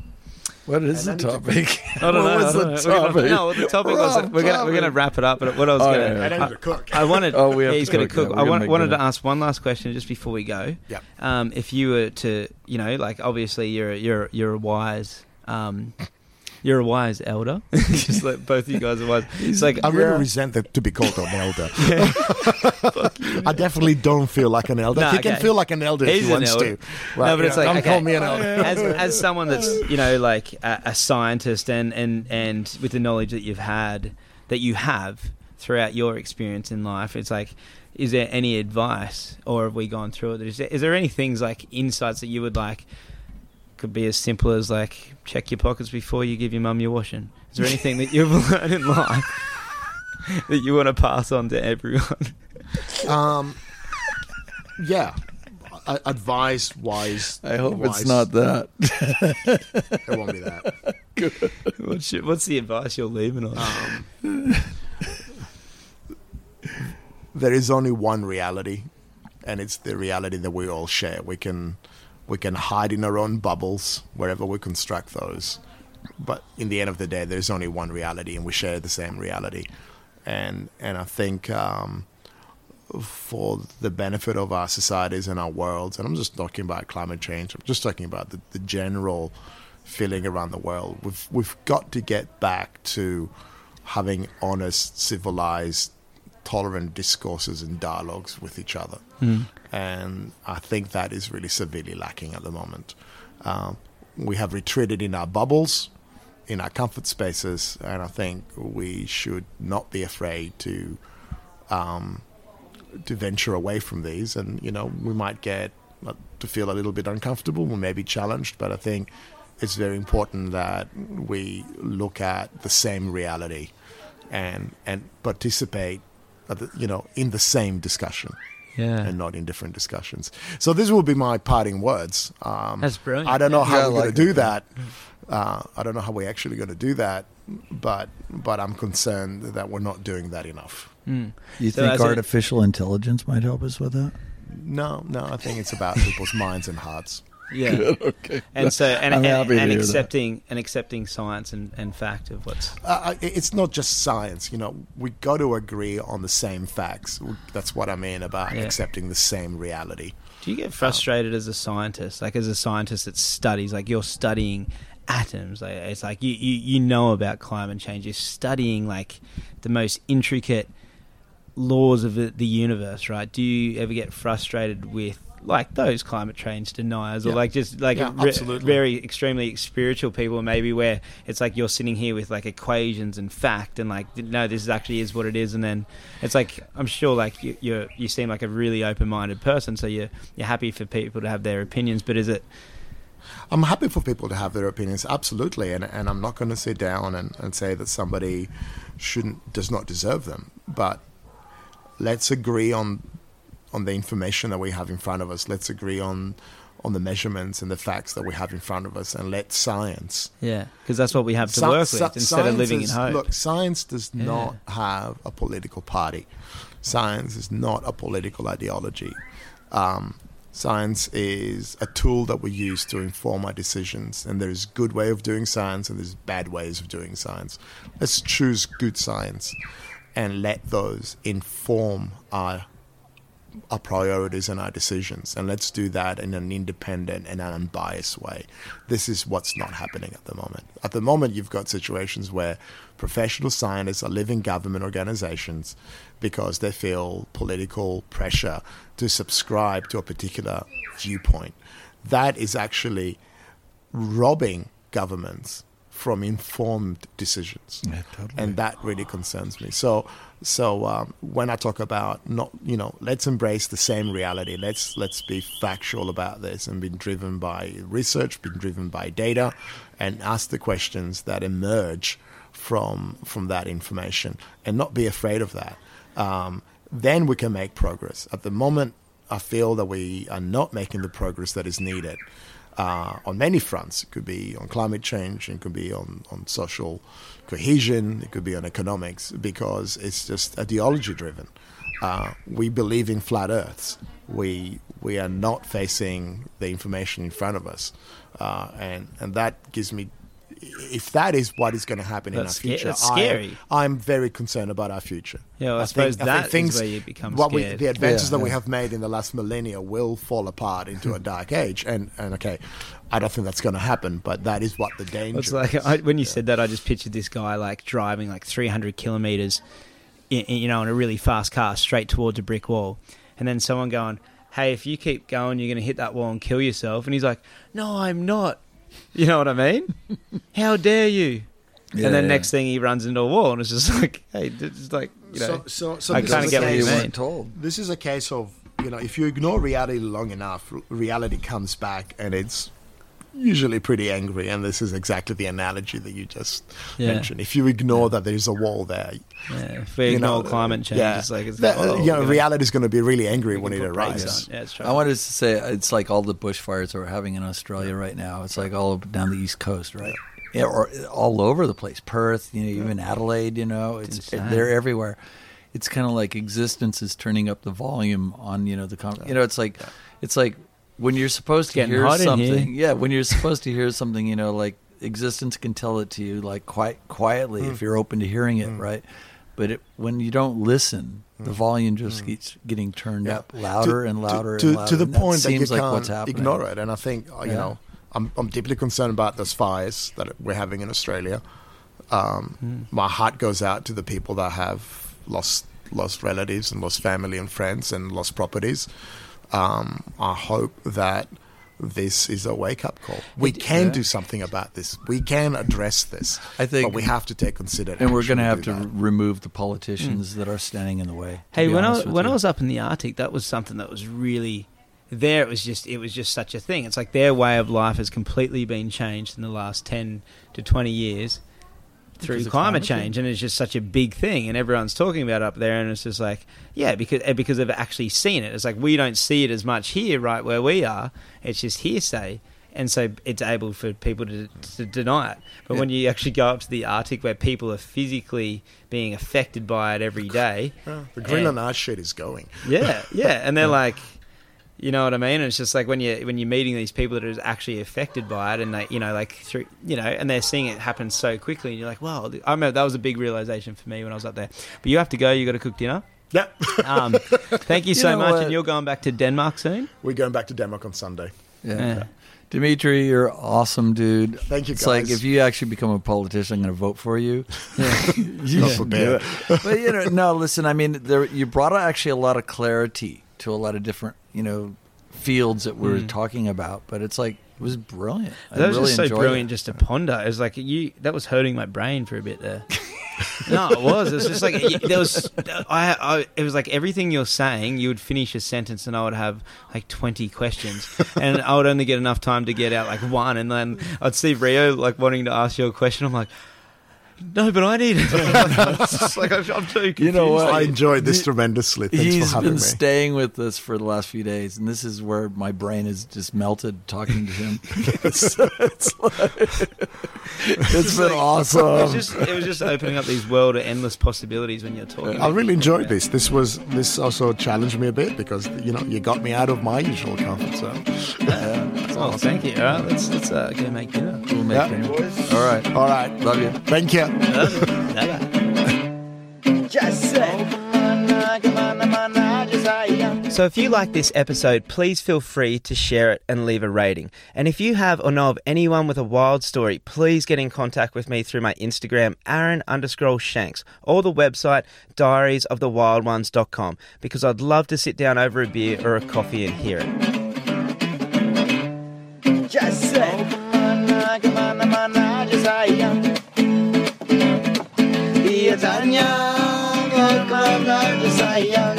Speaker 3: What is the
Speaker 2: And I need to-
Speaker 3: topic?
Speaker 1: I don't know.
Speaker 3: what
Speaker 1: know.
Speaker 3: was the
Speaker 1: don't know. We're gonna-
Speaker 3: topic?
Speaker 1: no, the topic was
Speaker 3: Wrong
Speaker 1: we're gonna we're gonna wrap it up. But what I was
Speaker 3: Oh,
Speaker 1: gonna,
Speaker 3: yeah, yeah.
Speaker 2: I
Speaker 1: I,
Speaker 2: cook.
Speaker 1: I wanted.
Speaker 3: Oh, we have
Speaker 1: yeah,
Speaker 3: to
Speaker 1: he's gonna
Speaker 3: cook,
Speaker 1: cook. I
Speaker 3: gonna
Speaker 1: want,
Speaker 3: make
Speaker 1: wanted to ask one last question just before we go.
Speaker 2: Yep.
Speaker 1: Um, if you were to, you know, like obviously you're you're you're a wise. Um, you're a wise elder. Just like both of you guys are wise. It's like
Speaker 2: I really
Speaker 3: Yeah.
Speaker 2: resent that to be called an elder. I definitely don't feel like an elder.
Speaker 1: No,
Speaker 2: he can feel like an elder if
Speaker 1: He's
Speaker 2: he
Speaker 1: an
Speaker 2: wants
Speaker 1: elder.
Speaker 2: to. Right,
Speaker 1: no, but
Speaker 2: you
Speaker 1: it's
Speaker 2: know,
Speaker 1: like
Speaker 2: don't
Speaker 1: okay,
Speaker 2: call me an elder.
Speaker 1: as as someone that's you know like a, a scientist and and and with the knowledge that you've had that you have throughout your experience in life, it's like. Is there any advice, or have we gone through it? Is there, is there any things like insights that you would like? Could be as simple as like check your pockets before you give your mum your washing. Is there anything that you've learned in life that you want to pass on to everyone?
Speaker 2: Um, yeah. A- Advice wise.
Speaker 3: I hope
Speaker 2: wise.
Speaker 3: it's not that.
Speaker 2: It won't be that.
Speaker 1: what's, your, what's the advice you're leaving on?
Speaker 2: Um, there is only one reality, and it's the reality that we all share. We can we can hide in our own bubbles wherever we construct those, but in the end of the day, there's only one reality, and we share the same reality. And and I think um, for the benefit of our societies and our worlds, and I'm just talking about climate change. I'm just talking about the, the general feeling around the world. We've we've got to get back to having honest, civilized, tolerant discourses and dialogues with each other. And I think that is really severely lacking at the moment. Um, we have retreated in our bubbles, in our comfort spaces, and I think we should not be afraid to um, to venture away from these. And you know, we might get uh, to feel a little bit uncomfortable, we may be challenged, but I think it's very important that we look at the same reality and and participate, you know, in the same discussion
Speaker 1: yeah.
Speaker 2: and not in different discussions. So this will be my parting words. Um,
Speaker 1: That's brilliant.
Speaker 2: I don't know how
Speaker 3: Yeah,
Speaker 2: we're going to do
Speaker 3: it.
Speaker 2: that. Uh, I don't know how we're actually going to do that, but but I'm concerned that we're not doing that enough.
Speaker 1: Mm.
Speaker 3: You
Speaker 1: So
Speaker 3: think
Speaker 1: as a-
Speaker 3: artificial intelligence might help us with that?
Speaker 2: No, no, I think it's about people's minds and hearts.
Speaker 1: Yeah.
Speaker 3: okay.
Speaker 1: And so and, and, and
Speaker 3: hear that.
Speaker 1: accepting and accepting science and, and fact of what's
Speaker 2: Uh, it's not just science, you know. We got to agree on the same facts. That's what I mean about
Speaker 1: Yeah.
Speaker 2: accepting the same reality.
Speaker 1: Do you get frustrated as a scientist? Like as a scientist that studies, like you're studying atoms. Like it's like you, you, you know about climate change. You're studying like the most intricate laws of the, the universe, right? Do you ever get frustrated with like those climate change deniers or
Speaker 2: Yeah.
Speaker 1: like just like
Speaker 2: Yeah,
Speaker 1: re- very extremely spiritual people maybe where it's like you're sitting here with like equations and fact and like no this is actually is what it is and then it's like i'm sure like you you're, you seem like a really open-minded person so you're you're happy for people to have their opinions but is it
Speaker 2: I'm happy for people to have their opinions, absolutely, and and I'm not going to sit down and, and say that somebody shouldn't does not deserve them. But let's agree on on the information that we have in front of us. Let's agree on on the measurements and the facts that we have in front of us, and let science
Speaker 1: yeah because that's what we have to
Speaker 2: Sci-
Speaker 1: work with
Speaker 2: sci-
Speaker 1: instead of living
Speaker 2: is-
Speaker 1: in hope
Speaker 2: Look, science does
Speaker 1: Yeah.
Speaker 2: not have a political party. Science is not a political ideology. Um, science is a tool that we use to inform our decisions, and there's good way of doing science and there's bad ways of doing science. Let's choose good science and let those inform our our priorities and our decisions. And let's do that in an independent and an unbiased way. This is what's not happening at the moment. At the moment, you've got situations where professional scientists are leaving government organizations because they feel political pressure to subscribe to a particular viewpoint. That is actually robbing governments from informed decisions
Speaker 3: Yeah, totally.
Speaker 2: and that really concerns me. So, so um, when I talk about not, you know, let's embrace the same reality. Let's let's be factual about this and be driven by research, be driven by data, and ask the questions that emerge from from that information, and not be afraid of that. Um, then we can make progress. At the moment, I feel that we are not making the progress that is needed. Uh, on many fronts. It could be on climate change, it could be on, on social cohesion, it could be on economics, because it's just ideology driven. Uh, we believe in flat Earths. We we are not facing the information in front of us, uh, and and that gives me. If that is what is going to happen
Speaker 1: That's
Speaker 2: in our future,
Speaker 1: that's scary.
Speaker 2: I, I'm very concerned about our future.
Speaker 1: Yeah, well, I
Speaker 2: think-
Speaker 1: suppose
Speaker 2: think
Speaker 1: that is where you become
Speaker 2: what
Speaker 1: scared.
Speaker 2: We, the advances
Speaker 3: Yeah,
Speaker 2: that we have made in the last millennia will fall apart into a dark age, and and okay, I don't think that's going to happen, but that is what the danger.
Speaker 1: It's like
Speaker 2: is.
Speaker 1: I, when you said that, I just pictured this guy like driving like 300 kilometers, in, in, you know, in a really fast car straight towards a brick wall, and then someone going, "Hey, if you keep going, you're going to hit that wall and kill yourself." And he's like, "No, I'm not." You know what I mean? How dare you?
Speaker 3: Yeah,
Speaker 1: and then
Speaker 3: yeah.
Speaker 1: next thing he runs into a wall, and it's just like, hey, it's like you know,
Speaker 2: so, so, so
Speaker 1: I
Speaker 2: this
Speaker 1: kinda get
Speaker 2: a
Speaker 1: what you
Speaker 2: case-
Speaker 1: mean.
Speaker 3: told.
Speaker 2: This is a case of you know if you ignore reality long enough, reality comes back and it's usually pretty angry. And this is exactly the analogy that you just
Speaker 1: Yeah.
Speaker 2: mentioned. If you ignore that there's a wall there,
Speaker 1: yeah, if we
Speaker 2: you
Speaker 1: ignore
Speaker 2: know,
Speaker 1: climate change,
Speaker 2: yeah,
Speaker 1: it's like it's
Speaker 2: that,
Speaker 1: like, oh,
Speaker 2: you know, reality is going to be really angry when it
Speaker 1: put brakes
Speaker 2: arises.
Speaker 1: on. Yeah.
Speaker 3: I wanted to say it's like all the bushfires that we're having in Australia right now. It's like all down the east coast, right? Yeah, or all over the place. Perth, you know, even Adelaide. You know, it's,
Speaker 1: insane.
Speaker 3: they're everywhere. It's kind of like existence is turning up the volume on you know the con- you know it's like it's like when you're supposed to hear something.
Speaker 1: here.
Speaker 3: Yeah, when you're supposed to hear something, you know, like existence can tell it to you like quite quietly
Speaker 2: Mm.
Speaker 3: if you're open to hearing it, right? But it, when you don't listen, the volume just keeps getting turned
Speaker 2: Mm. Yeah.
Speaker 3: up louder
Speaker 2: To-
Speaker 3: and louder
Speaker 2: to,
Speaker 3: and louder.
Speaker 2: to the
Speaker 3: and that
Speaker 2: point that you
Speaker 3: seems like
Speaker 2: can't
Speaker 3: what's happening.
Speaker 2: ignore it. And I think uh, you
Speaker 3: Yeah.
Speaker 2: know I'm I'm deeply concerned about those fires that we're having in Australia. Um,
Speaker 3: Hmm.
Speaker 2: My heart goes out to the people that have lost lost relatives and lost family and friends and lost properties. Um, I hope that this is a wake up call. We can
Speaker 3: yeah.
Speaker 2: do something about this. We can address this.
Speaker 3: I think-
Speaker 2: but we have to take considered.
Speaker 3: and we're going to have to
Speaker 2: that.
Speaker 3: remove the politicians mm. that are standing in the way.
Speaker 1: Hey, when I
Speaker 3: honest with
Speaker 1: when I was up in the Arctic, that was something that was really there. It was just it was just such a thing. It's like their way of life has completely been changed in the last ten to twenty years through climate
Speaker 3: climate
Speaker 1: change, and it's just such a big thing, and everyone's talking about it up there, and it's just like yeah, because eh, because they've actually seen it. It's like we don't see it as much here, right where we are. It's just hearsay. And so it's able for people to, to deny it. But when you actually go up to the Arctic where people are physically being affected by it every day,
Speaker 2: Yeah, the Greenland ice sheet is going.
Speaker 1: yeah, yeah, and they're like, you know what I mean? And it's just like when you when you're meeting these people that are actually affected by it, and they, you know, like through, you know, and they're seeing it happen so quickly, and you're like, wow. I remember that was a big realization for me when I was up there. But you have to go. You got to cook dinner.
Speaker 2: Yeah,
Speaker 1: Um, thank you so
Speaker 3: know
Speaker 1: much,
Speaker 3: what?
Speaker 1: and you're going back to Denmark soon.
Speaker 2: we're going back to Denmark on Sunday.
Speaker 3: Yeah.
Speaker 1: Yeah.
Speaker 3: Dimitri, you're awesome, dude.
Speaker 2: Thank you,
Speaker 3: It's like if you actually become a politician, I'm going to vote for you. you
Speaker 2: Not
Speaker 3: should
Speaker 2: prepared.
Speaker 3: do it. But you know, no. Listen, I mean, there, you brought actually a lot of clarity to a lot of different, you know, fields that we're
Speaker 1: Mm.
Speaker 3: talking about. But it's like it was brilliant. I
Speaker 1: That was
Speaker 3: really
Speaker 1: just so brilliant,
Speaker 3: It.
Speaker 1: just to ponder. It was like you. That was hurting my brain for a bit there. no, it was. It was just like there was. I, I. It was like everything you're saying. You would finish a sentence, and I would have like twenty questions, and I would only get enough time to get out like one, and then I'd see Rio like wanting to ask you a question. I'm like. No, but I need it. like I'm, I'm too confused.
Speaker 3: You know what?
Speaker 2: I enjoyed this tremendously. Thanks
Speaker 3: He's
Speaker 2: for having
Speaker 3: been
Speaker 2: me.
Speaker 3: staying with us for the last few days, and this is where my brain is just melted talking to him. it's, it's, like- it's been
Speaker 1: It
Speaker 3: awesome.
Speaker 1: was just it was just opening up these world of endless possibilities when you're talking.
Speaker 2: I really enjoyed this. This was this also challenged me a bit because you know you got me out of my usual comfort zone.
Speaker 1: Oh, thank you. All right, let's let's uh, go make dinner.
Speaker 3: We'll make
Speaker 2: Yeah.
Speaker 3: it. All right.
Speaker 2: All right,
Speaker 3: Love you.
Speaker 2: Thank you.
Speaker 1: So, if you like this episode, please feel free to share it and leave a rating. And if you have or know of anyone with a wild story, please get in contact with me through my Instagram, Aaron underscore Shanks, or the website diariesofthewildones.com, because I'd love to sit down over a beer or a coffee and hear it.
Speaker 4: anakku sayang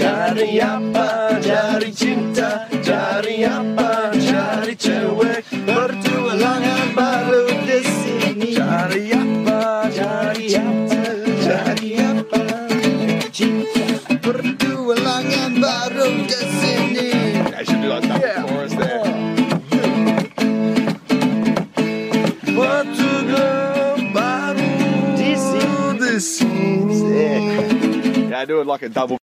Speaker 4: Dari apa, dari cinta, dari apa? I do it
Speaker 5: like a double